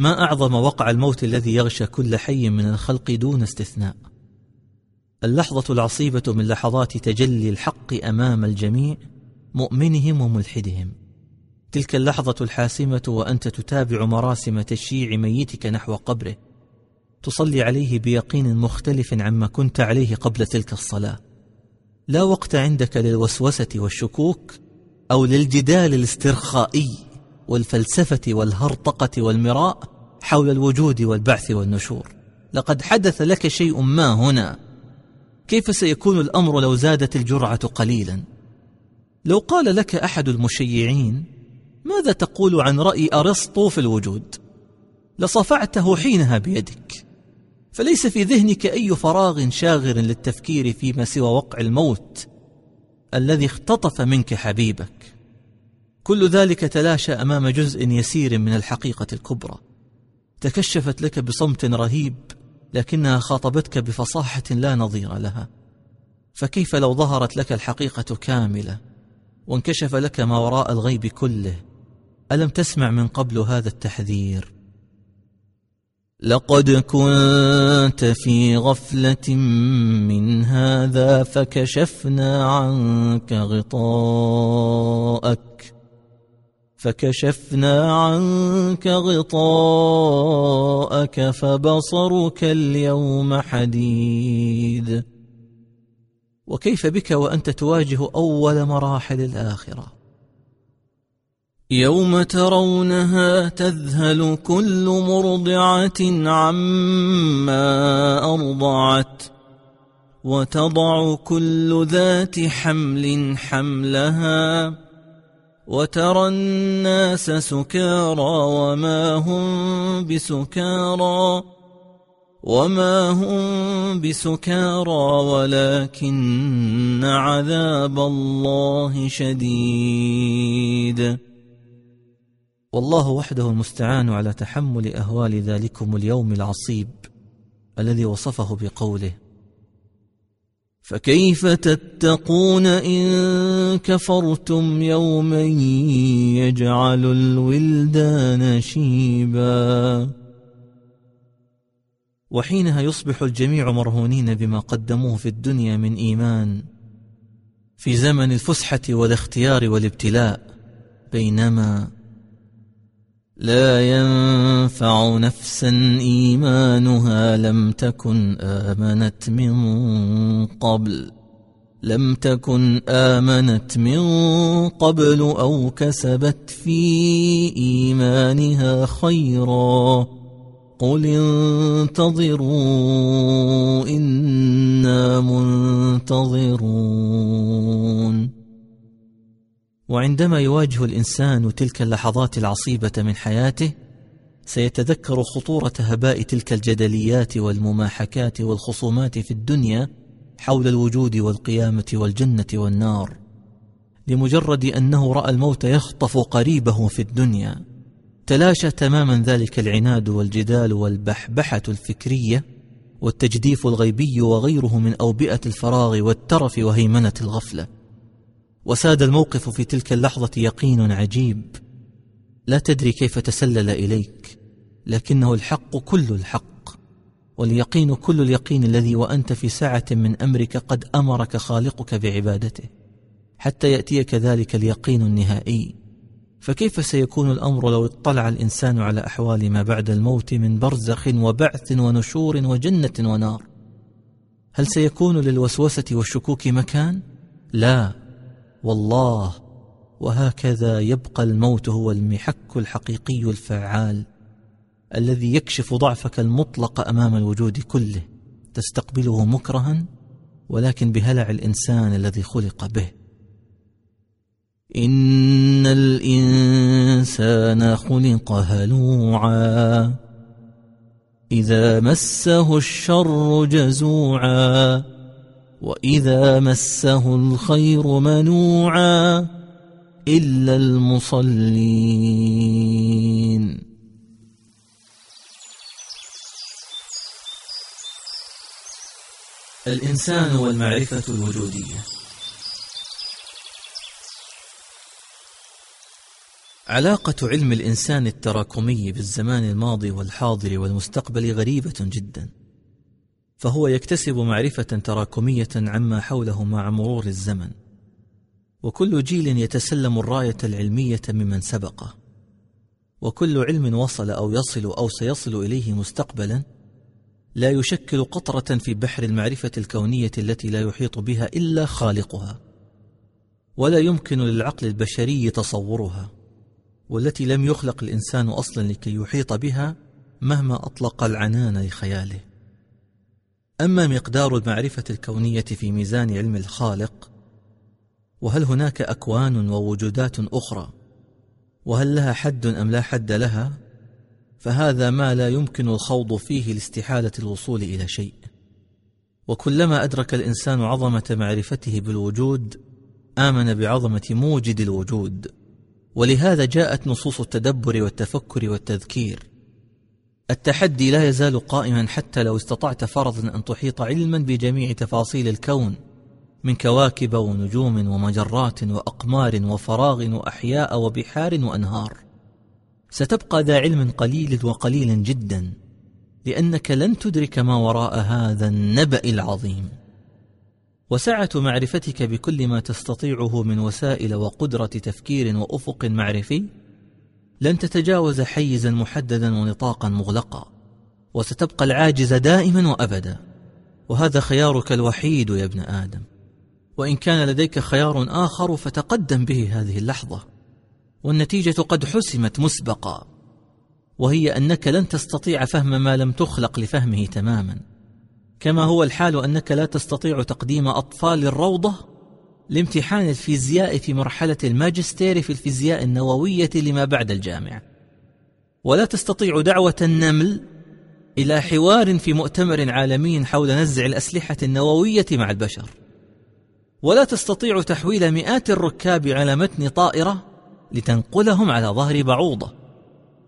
ما أعظم وقع الموت الذي يغشى كل حي من الخلق دون استثناء؟ اللحظة العصيبة من لحظات تجلي الحق أمام الجميع مؤمنهم وملحدهم. تلك اللحظة الحاسمة وأنت تتابع مراسم تشييع ميتك نحو قبره. تصلي عليه بيقين مختلف عما كنت عليه قبل تلك الصلاة. لا وقت عندك للوسوسة والشكوك أو للجدال الاسترخائي. والفلسفة والهرطقة والمراء حول الوجود والبعث والنشور. لقد حدث لك شيء ما هنا. كيف سيكون الأمر لو زادت الجرعة قليلا؟ لو قال لك أحد المشيعين ماذا تقول عن رأي أرسطو في الوجود؟ لصفعته حينها بيدك. فليس في ذهنك أي فراغ شاغر للتفكير فيما سوى وقع الموت الذي اختطف منك حبيبك. كل ذلك تلاشى أمام جزء يسير من الحقيقة الكبرى. تكشفت لك بصمت رهيب لكنها خاطبتك بفصاحة لا نظير لها. فكيف لو ظهرت لك الحقيقة كاملة وانكشف لك ما وراء الغيب كله؟ ألم تسمع من قبل هذا التحذير؟ لقد كنت في غفلة من هذا فكشفنا عنك غطاءك. فكشفنا عنك غطاءك فبصرك اليوم حديد. وكيف بك وأنت تواجه أول مراحل الآخرة؟ يوم ترونها تذهل كل مرضعة عما أرضعت وتضع كل ذات حمل حملها وترى الناس سكارى وما هم بسكارى وما هم بسكارى ولكن عذاب الله شديد. والله وحده المستعان على تحمل أهوال ذلكم اليوم العصيب الذي وصفه بقوله. فكيف تتقون إن كفرتم يوما يجعل الولدان شيبا؟ وحينها يصبح الجميع مرهونين بما قدموه في الدنيا من إيمان في زمن الفسحة والاختيار والابتلاء بينما لا ينفع نفسا إيمانها لم تكن آمنت من قبل. لم تكن آمنت من قبل أو كسبت في إيمانها خيرا. قل انتظروا إنا منتظرون. وعندما يواجه الإنسان تلك اللحظات العصيبة من حياته سيتذكر خطورة هباء تلك الجدليات والمماحكات والخصومات في الدنيا حول الوجود والقيامة والجنة والنار لمجرد أنه رأى الموت يخطف قريبه في الدنيا. تلاشى تماما ذلك العناد والجدال والبحبحة الفكرية والتجديف الغيبي وغيره من أوبئة الفراغ والترف وهيمنة الغفلة. وساد الموقف في تلك اللحظة يقين عجيب. لا تدري كيف تسلل إليك لكنه الحق كل الحق واليقين كل اليقين الذي وأنت في ساعة من أمرك قد أمرك خالقك بعبادته حتى يأتيك ذلك اليقين النهائي. فكيف سيكون الأمر لو اطلع الإنسان على أحوال ما بعد الموت من برزخ وبعث ونشور وجنة ونار؟ هل سيكون للوسوسة والشكوك مكان؟ لا والله وهكذا يبقى الموت هو المحك الحقيقي الفعال الذي يكشف ضعفك المطلق أمام الوجود كله. تستقبله مكرها ولكن بهلع الإنسان الذي خلق به. إن الإنسان خلق هلوعا. إذا مسه الشر جزوعا. واذا مسه الخير منوعا الا المصلين الإنسان والمعرفة الوجودية علاقة علم الإنسان التراكمي بالزمان الماضي والحاضر والمستقبل غريبة جدا. فهو يكتسب معرفة تراكمية عما حوله مع مرور الزمن. وكل جيل يتسلم الراية العلمية ممن سبقه. وكل علم وصل أو يصل أو سيصل إليه مستقبلا لا يشكل قطرة في بحر المعرفة الكونية التي لا يحيط بها إلا خالقها. ولا يمكن للعقل البشري تصورها. والتي لم يخلق الإنسان أصلا لكي يحيط بها مهما أطلق العنان لخياله. أما مقدار المعرفة الكونية في ميزان علم الخالق وهل هناك أكوان ووجودات أخرى؟ وهل لها حد أم لا حد لها؟ فهذا ما لا يمكن الخوض فيه لاستحالة الوصول إلى شيء. وكلما أدرك الإنسان عظمة معرفته بالوجود آمن بعظمة موجد الوجود. ولهذا جاءت نصوص التدبر والتفكر والتذكير. التحدي لا يزال قائما حتى لو استطعت فرضا أن تحيط علما بجميع تفاصيل الكون من كواكب ونجوم ومجرات وأقمار وفراغ وأحياء وبحار وأنهار. ستبقى ذا علم قليل وقليل جدا لأنك لن تدرك ما وراء هذا النبأ العظيم. وسعة معرفتك بكل ما تستطيعه من وسائل وقدرة تفكير وأفق معرفي لن تتجاوز حيزا محددا ونطاقا مغلقا وستبقى العاجز دائما وأبدا. وهذا خيارك الوحيد يا ابن آدم. وإن كان لديك خيار آخر فتقدم به هذه اللحظة. والنتيجة قد حسمت مسبقا. وهي أنك لن تستطيع فهم ما لم تخلق لفهمه تماما. كما هو الحال أنك لا تستطيع تقديم أطفال الروضة لامتحان الفيزياء في مرحلة الماجستير في الفيزياء النووية لما بعد الجامعة. ولا تستطيع دعوة النمل إلى حوار في مؤتمر عالمي حول نزع الأسلحة النووية مع البشر. ولا تستطيع تحويل مئات الركاب على متن طائرة لتنقلهم على ظهر بعوضة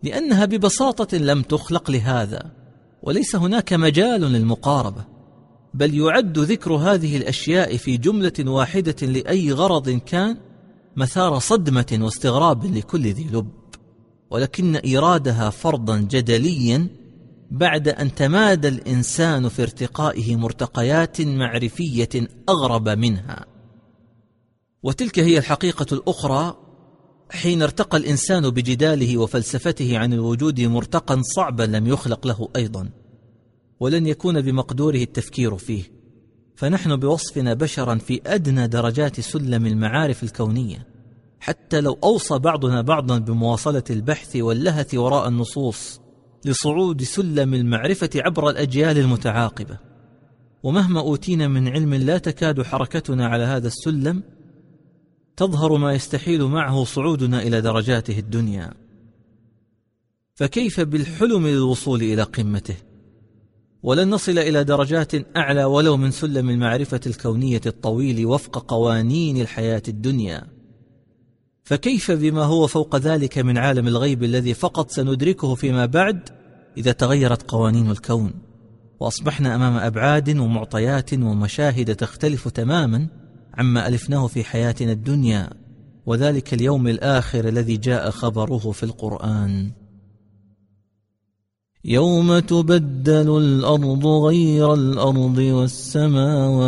لأنها ببساطة لم تخلق لهذا وليس هناك مجال للمقاربة. بل يعد ذكر هذه الأشياء في جملة واحدة لأي غرض كان مثار صدمة واستغراب لكل ذي لب. ولكن إيرادها فرضا جدليا بعد أن تمادى الإنسان في ارتقائه مرتقيات معرفية أغرب منها. وتلك هي الحقيقة الأخرى حين ارتقى الإنسان بجداله وفلسفته عن الوجود مرتقا صعبا لم يخلق له أيضا. ولن يكون بمقدوره التفكير فيه. فنحن بوصفنا بشرا في أدنى درجات سلم المعارف الكونية. حتى لو أوصى بعضنا بعضا بمواصلة البحث واللهث وراء النصوص لصعود سلم المعرفة عبر الأجيال المتعاقبة. ومهما أوتينا من علم لا تكاد حركتنا على هذا السلم تظهر ما يستحيل معه صعودنا إلى درجاته الدنيا. فكيف بالحلم للوصول إلى قمته؟ ولن نصل إلى درجات أعلى ولو من سلم المعرفة الكونية الطويل وفق قوانين الحياة الدنيا. فكيف بما هو فوق ذلك من عالم الغيب الذي فقط سندركه فيما بعد إذا تغيرت قوانين الكون؟ وأصبحنا أمام أبعاد ومعطيات ومشاهد تختلف تماما عما ألفناه في حياتنا الدنيا وذلك اليوم الآخر الذي جاء خبره في القرآن. يوم تبدل الأرض غير الأرض والسماوات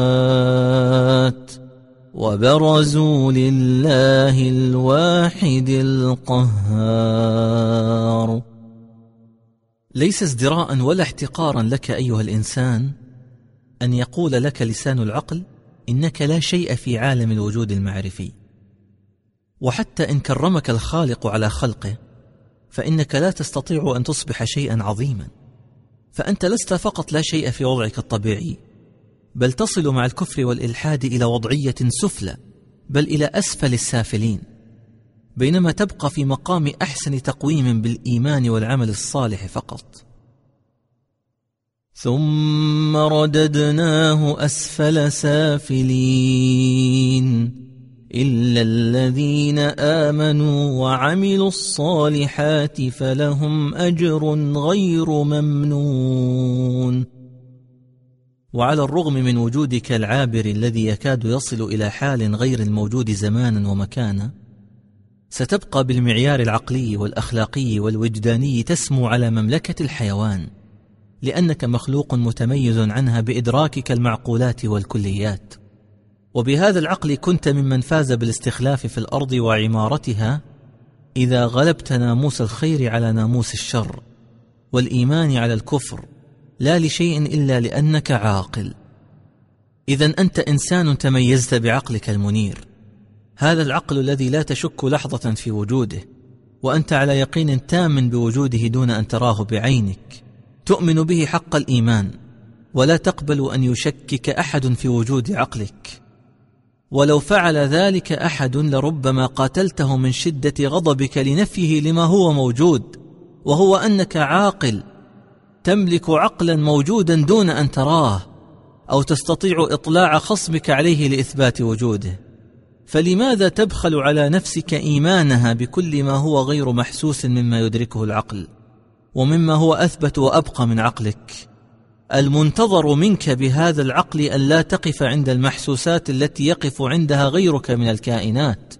وبرزوا لله الواحد القهار. ليس ازدراء ولا احتقارا لك أيها الإنسان أن يقول لك لسان العقل إنك لا شيء في عالم الوجود المعرفي. وحتى إن كرمك الخالق على خلقه فإنك لا تستطيع أن تصبح شيئا عظيما. فأنت لست فقط لا شيء في وضعك الطبيعي بل تصل مع الكفر والإلحاد إلى وضعية سفلى بل إلى أسفل السافلين. بينما تبقى في مقام أحسن تقويم بالإيمان والعمل الصالح فقط. ثم رددناه أسفل سافلين. الا الذين امنوا وعملوا الصالحات فلهم اجر غير ممنون. وعلى الرغم من وجودك العابر الذي يكاد يصل إلى حال غير الموجود زمانا ومكانا ستبقى بالمعيار العقلي والأخلاقي والوجداني تسمو على مملكة الحيوان لأنك مخلوق متميز عنها بإدراكك المعقولات والكليات. وبهذا العقل كنت ممن فاز بالاستخلاف في الأرض وعمارتها إذا غلبت ناموس الخير على ناموس الشر والإيمان على الكفر لا لشيء إلا لأنك عاقل. اذا أنت إنسان تميزت بعقلك المنير. هذا العقل الذي لا تشك لحظة في وجوده وأنت على يقين تام بوجوده دون أن تراه بعينك. تؤمن به حق الإيمان ولا تقبل أن يشكك أحد في وجود عقلك. ولو فعل ذلك أحد لربما قاتلته من شدة غضبك لنفيه لما هو موجود وهو أنك عاقل تملك عقلا موجودا دون أن تراه أو تستطيع إطلاع خصمك عليه لإثبات وجوده. فلماذا تبخل على نفسك إيمانها بكل ما هو غير محسوس مما يدركه العقل ومما هو أثبت وأبقى من عقلك؟ المنتظر منك بهذا العقل أن لا تقف عند المحسوسات التي يقف عندها غيرك من الكائنات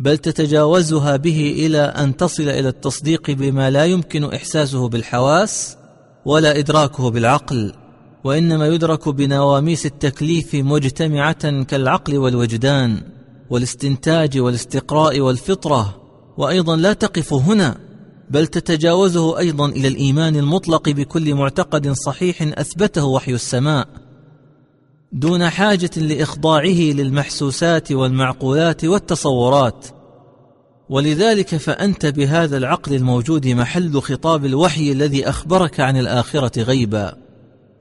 بل تتجاوزها به إلى أن تصل إلى التصديق بما لا يمكن إحساسه بالحواس ولا إدراكه بالعقل وإنما يدرك بنواميس التكليف مجتمعة كالعقل والوجدان والاستنتاج والاستقراء والفطرة وأيضا لا تقف هنا. بل تتجاوزه أيضا إلى الإيمان المطلق بكل معتقد صحيح أثبته وحي السماء دون حاجة لإخضاعه للمحسوسات والمعقولات والتصورات. ولذلك فأنت بهذا العقل الموجود محل خطاب الوحي الذي أخبرك عن الآخرة غيبا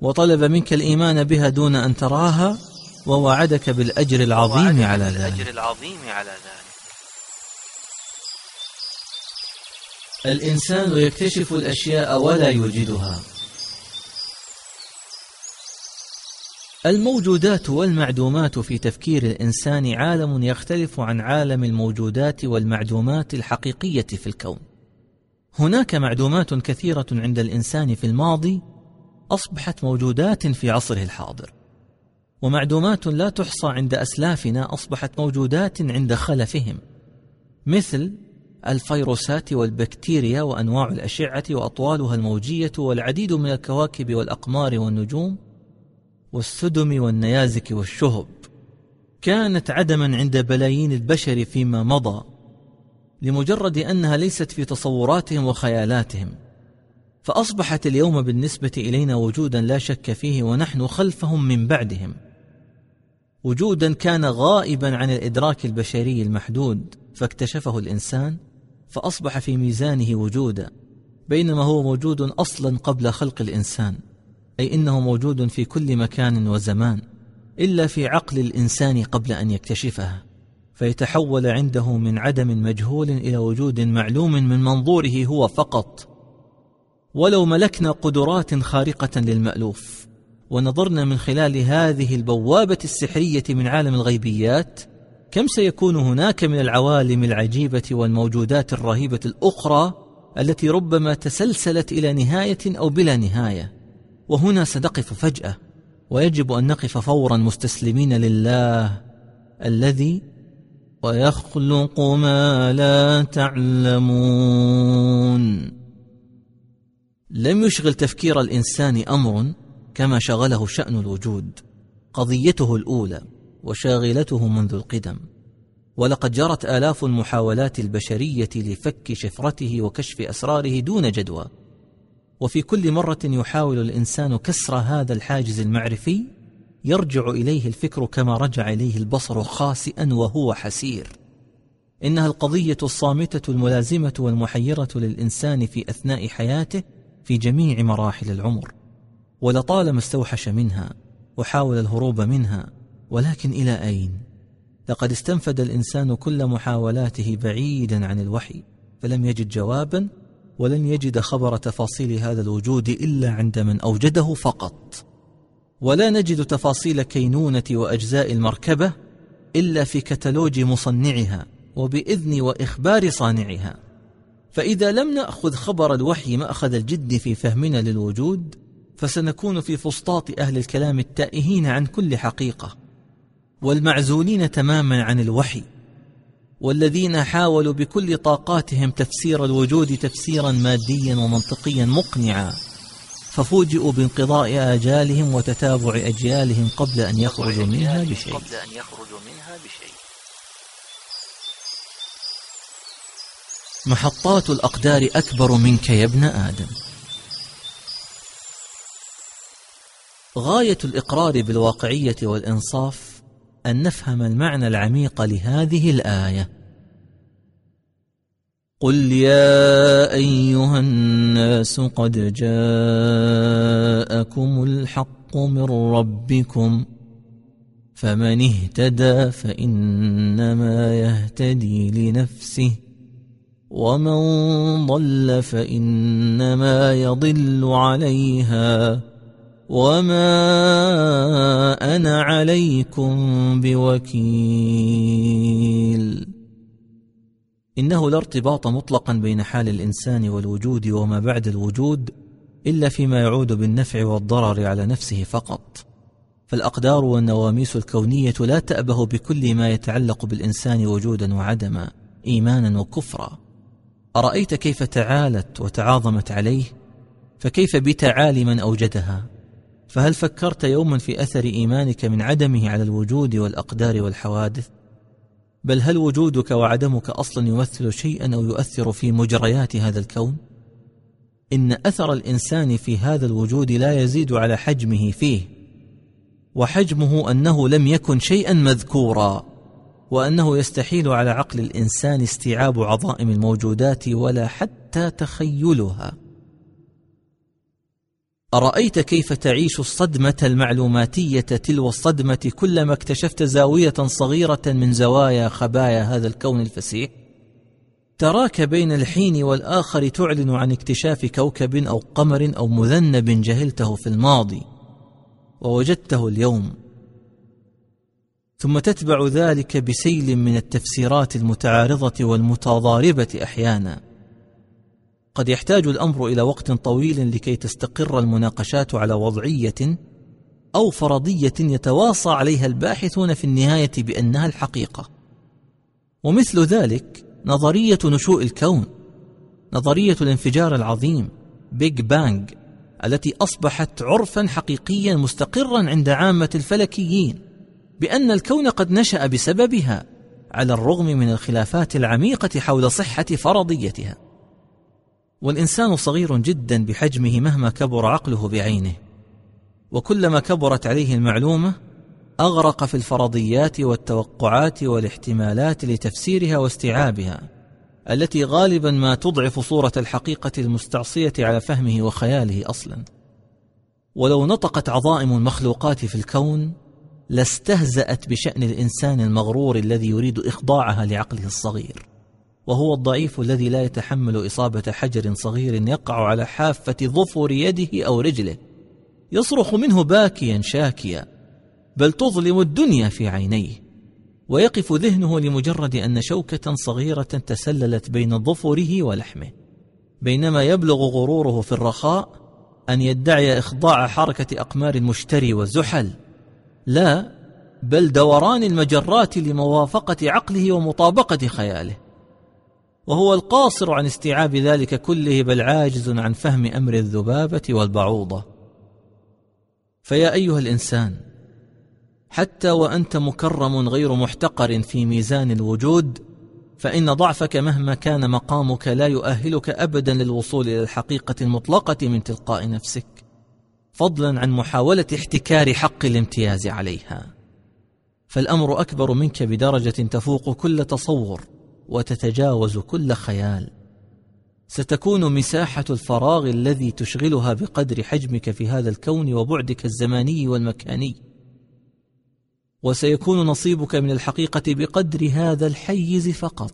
وطلب منك الإيمان بها دون أن تراها ووعدك بالأجر العظيم على ذلك. الإنسان يكتشف الأشياء ولا يوجدها. الموجودات والمعدومات في تفكير الإنسان عالم يختلف عن عالم الموجودات والمعدومات الحقيقية في الكون. هناك معدومات كثيرة عند الإنسان في الماضي أصبحت موجودات في عصره الحاضر. ومعدومات لا تحصى عند أسلافنا أصبحت موجودات عند خلفهم. مثل الفيروسات والبكتيريا وأنواع الأشعة وأطوالها الموجية والعديد من الكواكب والأقمار والنجوم والسدم والنيازك والشهب. كانت عدما عند بلايين البشر فيما مضى لمجرد أنها ليست في تصوراتهم وخيالاتهم. فأصبحت اليوم بالنسبة إلينا وجودا لا شك فيه ونحن خلفهم من بعدهم. وجودا كان غائبا عن الإدراك البشري المحدود فاكتشفه الإنسان فأصبح في ميزانه وجودا بينما هو موجود أصلا قبل خلق الإنسان أي إنه موجود في كل مكان وزمان إلا في عقل الإنسان قبل أن يكتشفها فيتحول عنده من عدم مجهول إلى وجود معلوم من منظوره هو فقط. ولو ملكنا قدرات خارقة للمألوف ونظرنا من خلال هذه البوابة السحرية من عالم الغيبيات كم سيكون هناك من العوالم العجيبة والموجودات الرهيبة الأخرى التي ربما تسلسلت إلى نهاية أو بلا نهاية؟ وهنا سنقف فجأة ويجب أن نقف فورا مستسلمين لله الذي ويخلق ما لا تعلمون. لم يشغل تفكير الإنسان أمر كما شغله شأن الوجود قضيته الأولى. وشاغلته منذ القدم. ولقد جرت آلاف المحاولات البشرية لفك شفرته وكشف أسراره دون جدوى. وفي كل مرة يحاول الإنسان كسر هذا الحاجز المعرفي يرجع إليه الفكر كما رجع إليه البصر خاسئا وهو حسير. إنها القضية الصامتة الملازمة والمحيرة للإنسان في أثناء حياته في جميع مراحل العمر. ولطالما استوحش منها وحاول الهروب منها ولكن إلى أين؟ لقد استنفد الإنسان كل محاولاته بعيدا عن الوحي فلم يجد جوابا ولن يجد خبر تفاصيل هذا الوجود إلا عند من أوجده فقط. ولا نجد تفاصيل كينونة وأجزاء المركبة إلا في كتالوج مصنعها وبإذن وإخبار صانعها. فإذا لم نأخذ خبر الوحي مأخذ الجد في فهمنا للوجود فسنكون في فسطاط أهل الكلام التائهين عن كل حقيقة. والمعزولين تماما عن الوحي والذين حاولوا بكل طاقاتهم تفسير الوجود تفسيرا ماديا ومنطقيا مقنعا ففوجئوا بانقضاء آجالهم وتتابع أجيالهم قبل أن يخرجوا منها بشيء. محطات الأقدار أكبر منك يا ابن آدم. غاية الإقرار بالواقعية والإنصاف أن نفهم المعنى العميق لهذه الآية. قل يا أيها الناس قد جاءكم الحق من ربكم فمن اهتدى فإنما يهتدي لنفسه ومن ضل فإنما يضل عليها. وما أنا عليكم بوكيل. انه لا ارتباط مطلقا بين حال الانسان والوجود وما بعد الوجود الا فيما يعود بالنفع والضرر على نفسه فقط. فالاقدار والنواميس الكونيه لا تابه بكل ما يتعلق بالانسان وجودا وعدما ايمانا وكفرا. ارايت كيف تعالت وتعاظمت عليه؟ فكيف بتعالي من اوجدها؟ فهل فكرت يوما في أثر إيمانك من عدمه على الوجود والأقدار والحوادث؟ بل هل وجودك وعدمك أصلا يمثل شيئا أو يؤثر في مجريات هذا الكون؟ إن أثر الإنسان في هذا الوجود لا يزيد على حجمه فيه وحجمه أنه لم يكن شيئا مذكورا وأنه يستحيل على عقل الإنسان استيعاب عظائم الموجودات ولا حتى تخيلها. أرأيت كيف تعيش الصدمة المعلوماتية تلو الصدمة كلما اكتشفت زاوية صغيرة من زوايا خبايا هذا الكون الفسيح؟ تراك بين الحين والآخر تعلن عن اكتشاف كوكب أو قمر أو مذنب جهلته في الماضي ووجدته اليوم. ثم تتبع ذلك بسيل من التفسيرات المتعارضة والمتضاربة أحيانا. قد يحتاج الأمر إلى وقت طويل لكي تستقر المناقشات على وضعية أو فرضية يتواصى عليها الباحثون في النهاية بأنها الحقيقة. ومثل ذلك نظرية نشوء الكون نظرية الانفجار العظيم بيج بانج التي أصبحت عرفا حقيقيا مستقرا عند عامة الفلكيين بأن الكون قد نشأ بسببها على الرغم من الخلافات العميقة حول صحة فرضيتها. والإنسان صغير جدا بحجمه مهما كبر عقله بعينه وكلما كبرت عليه المعلومة أغرق في الفرضيات والتوقعات والاحتمالات لتفسيرها واستيعابها التي غالبا ما تضعف صورة الحقيقة المستعصية على فهمه وخياله أصلا. ولو نطقت عظائم المخلوقات في الكون لاستهزأت بشأن الإنسان المغرور الذي يريد إخضاعها لعقله الصغير. وهو الضعيف الذي لا يتحمل إصابة حجر صغير يقع على حافة ظفر يده أو رجله يصرخ منه باكيا شاكيا بل تظلم الدنيا في عينيه ويقف ذهنه لمجرد أن شوكة صغيرة تسللت بين ظفره ولحمه بينما يبلغ غروره في الرخاء أن يدعي إخضاع حركة أقمار المشتري والزحل. لا بل دوران المجرات لموافقة عقله ومطابقة خياله. وهو القاصر عن استيعاب ذلك كله بل عاجز عن فهم أمر الذبابة والبعوضة. فيا أيها الإنسان حتى وأنت مكرم غير محتقر في ميزان الوجود فإن ضعفك مهما كان مقامك لا يؤهلك ابدا للوصول إلى الحقيقة المطلقة من تلقاء نفسك فضلا عن محاولة احتكار حق الامتياز عليها. فالأمر أكبر منك بدرجة تفوق كل تصور. وتتجاوز كل خيال. ستكون مساحة الفراغ الذي تشغلها بقدر حجمك في هذا الكون وبعدك الزماني والمكاني. وسيكون نصيبك من الحقيقة بقدر هذا الحيز فقط.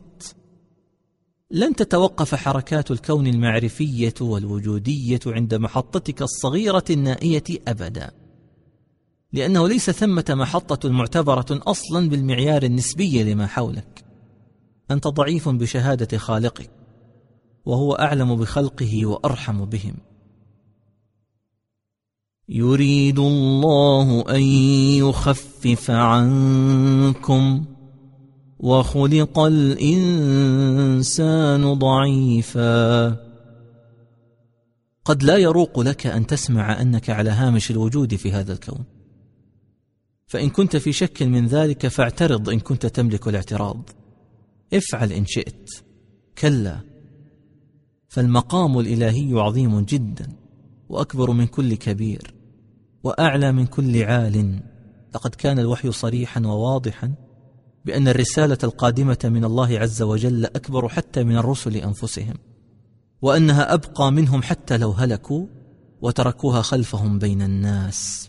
لن تتوقف حركات الكون المعرفية والوجودية عند محطتك الصغيرة النائية أبدا. لأنه ليس ثمة محطة معتبرة أصلا بالمعيار النسبي لما حولك. أنت ضعيف بشهادة خالقك وهو أعلم بخلقه وأرحم بهم. يريد الله أن يخفف عنكم وخلق الإنسان ضعيفا. قد لا يروق لك أن تسمع أنك على هامش الوجود في هذا الكون. فإن كنت في شك من ذلك فاعترض إن كنت تملك الاعتراض. افعل إن شئت. كلا. فالمقام الإلهي عظيم جدا وأكبر من كل كبير وأعلى من كل عال. لقد كان الوحي صريحا وواضحا بأن الرسالة القادمة من الله عز وجل أكبر حتى من الرسل أنفسهم وأنها أبقى منهم حتى لو هلكوا وتركوها خلفهم بين الناس.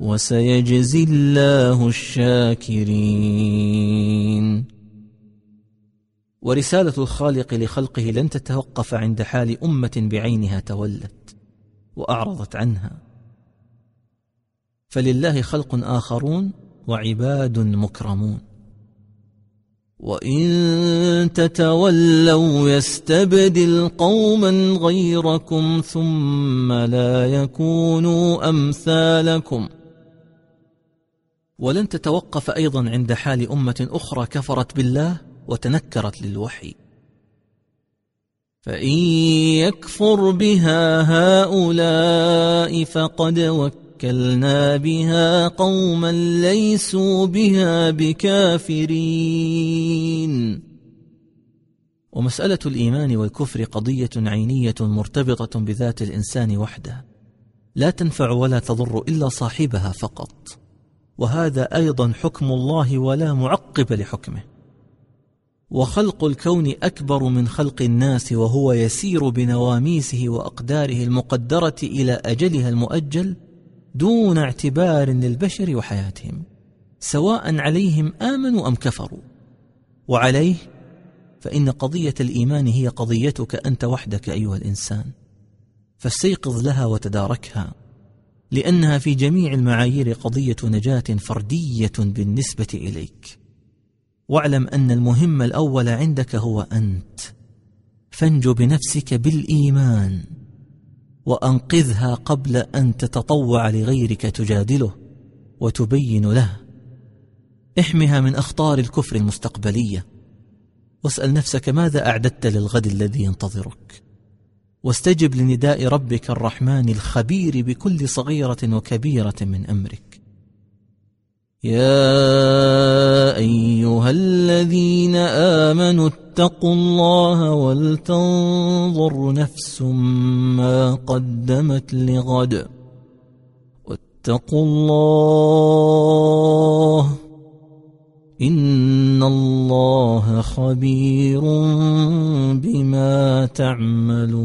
وسيجزي الله الشاكرين. ورسالة الخالق لخلقه لن تتوقف عند حال أمة بعينها تولت وأعرضت عنها. فلله خلق آخرون وعباد مكرمون. وإن تتولوا يستبدل قوما غيركم ثم لا يكونوا أمثالكم. ولن تتوقف أيضا عند حال أمة أخرى كفرت بالله وتنكرت للوحي. فإن يكفر بها هؤلاء فقد وكلنا بها قوما ليسوا بها بكافرين. ومسألة الإيمان والكفر قضية عينية مرتبطة بذات الإنسان وحده. لا تنفع ولا تضر إلا صاحبها فقط. وهذا أيضا حكم الله ولا معقب لحكمه. وخلق الكون أكبر من خلق الناس وهو يسير بنواميسه وأقداره المقدرة إلى أجلها المؤجل دون اعتبار للبشر وحياتهم سواء عليهم آمنوا أم كفروا. وعليه فإن قضية الإيمان هي قضيتك أنت وحدك أيها الإنسان فاستيقظ لها وتداركها. لأنها في جميع المعايير قضية نجاة فردية بالنسبة إليك. واعلم أن المهم الأول عندك هو أنت. فانجو بنفسك بالإيمان وأنقذها قبل أن تتطوع لغيرك تجادله وتبين له. احمها من أخطار الكفر المستقبلية واسأل نفسك ماذا أعددت للغد الذي ينتظرك. واستجب لنداء ربك الرحمن الخبير بكل صغيرة وكبيرة من أمرك. يا أيها الذين آمنوا اتقوا الله ولتنظر نفس ما قدمت لغد. واتقوا الله إن الله خبير بما تعملون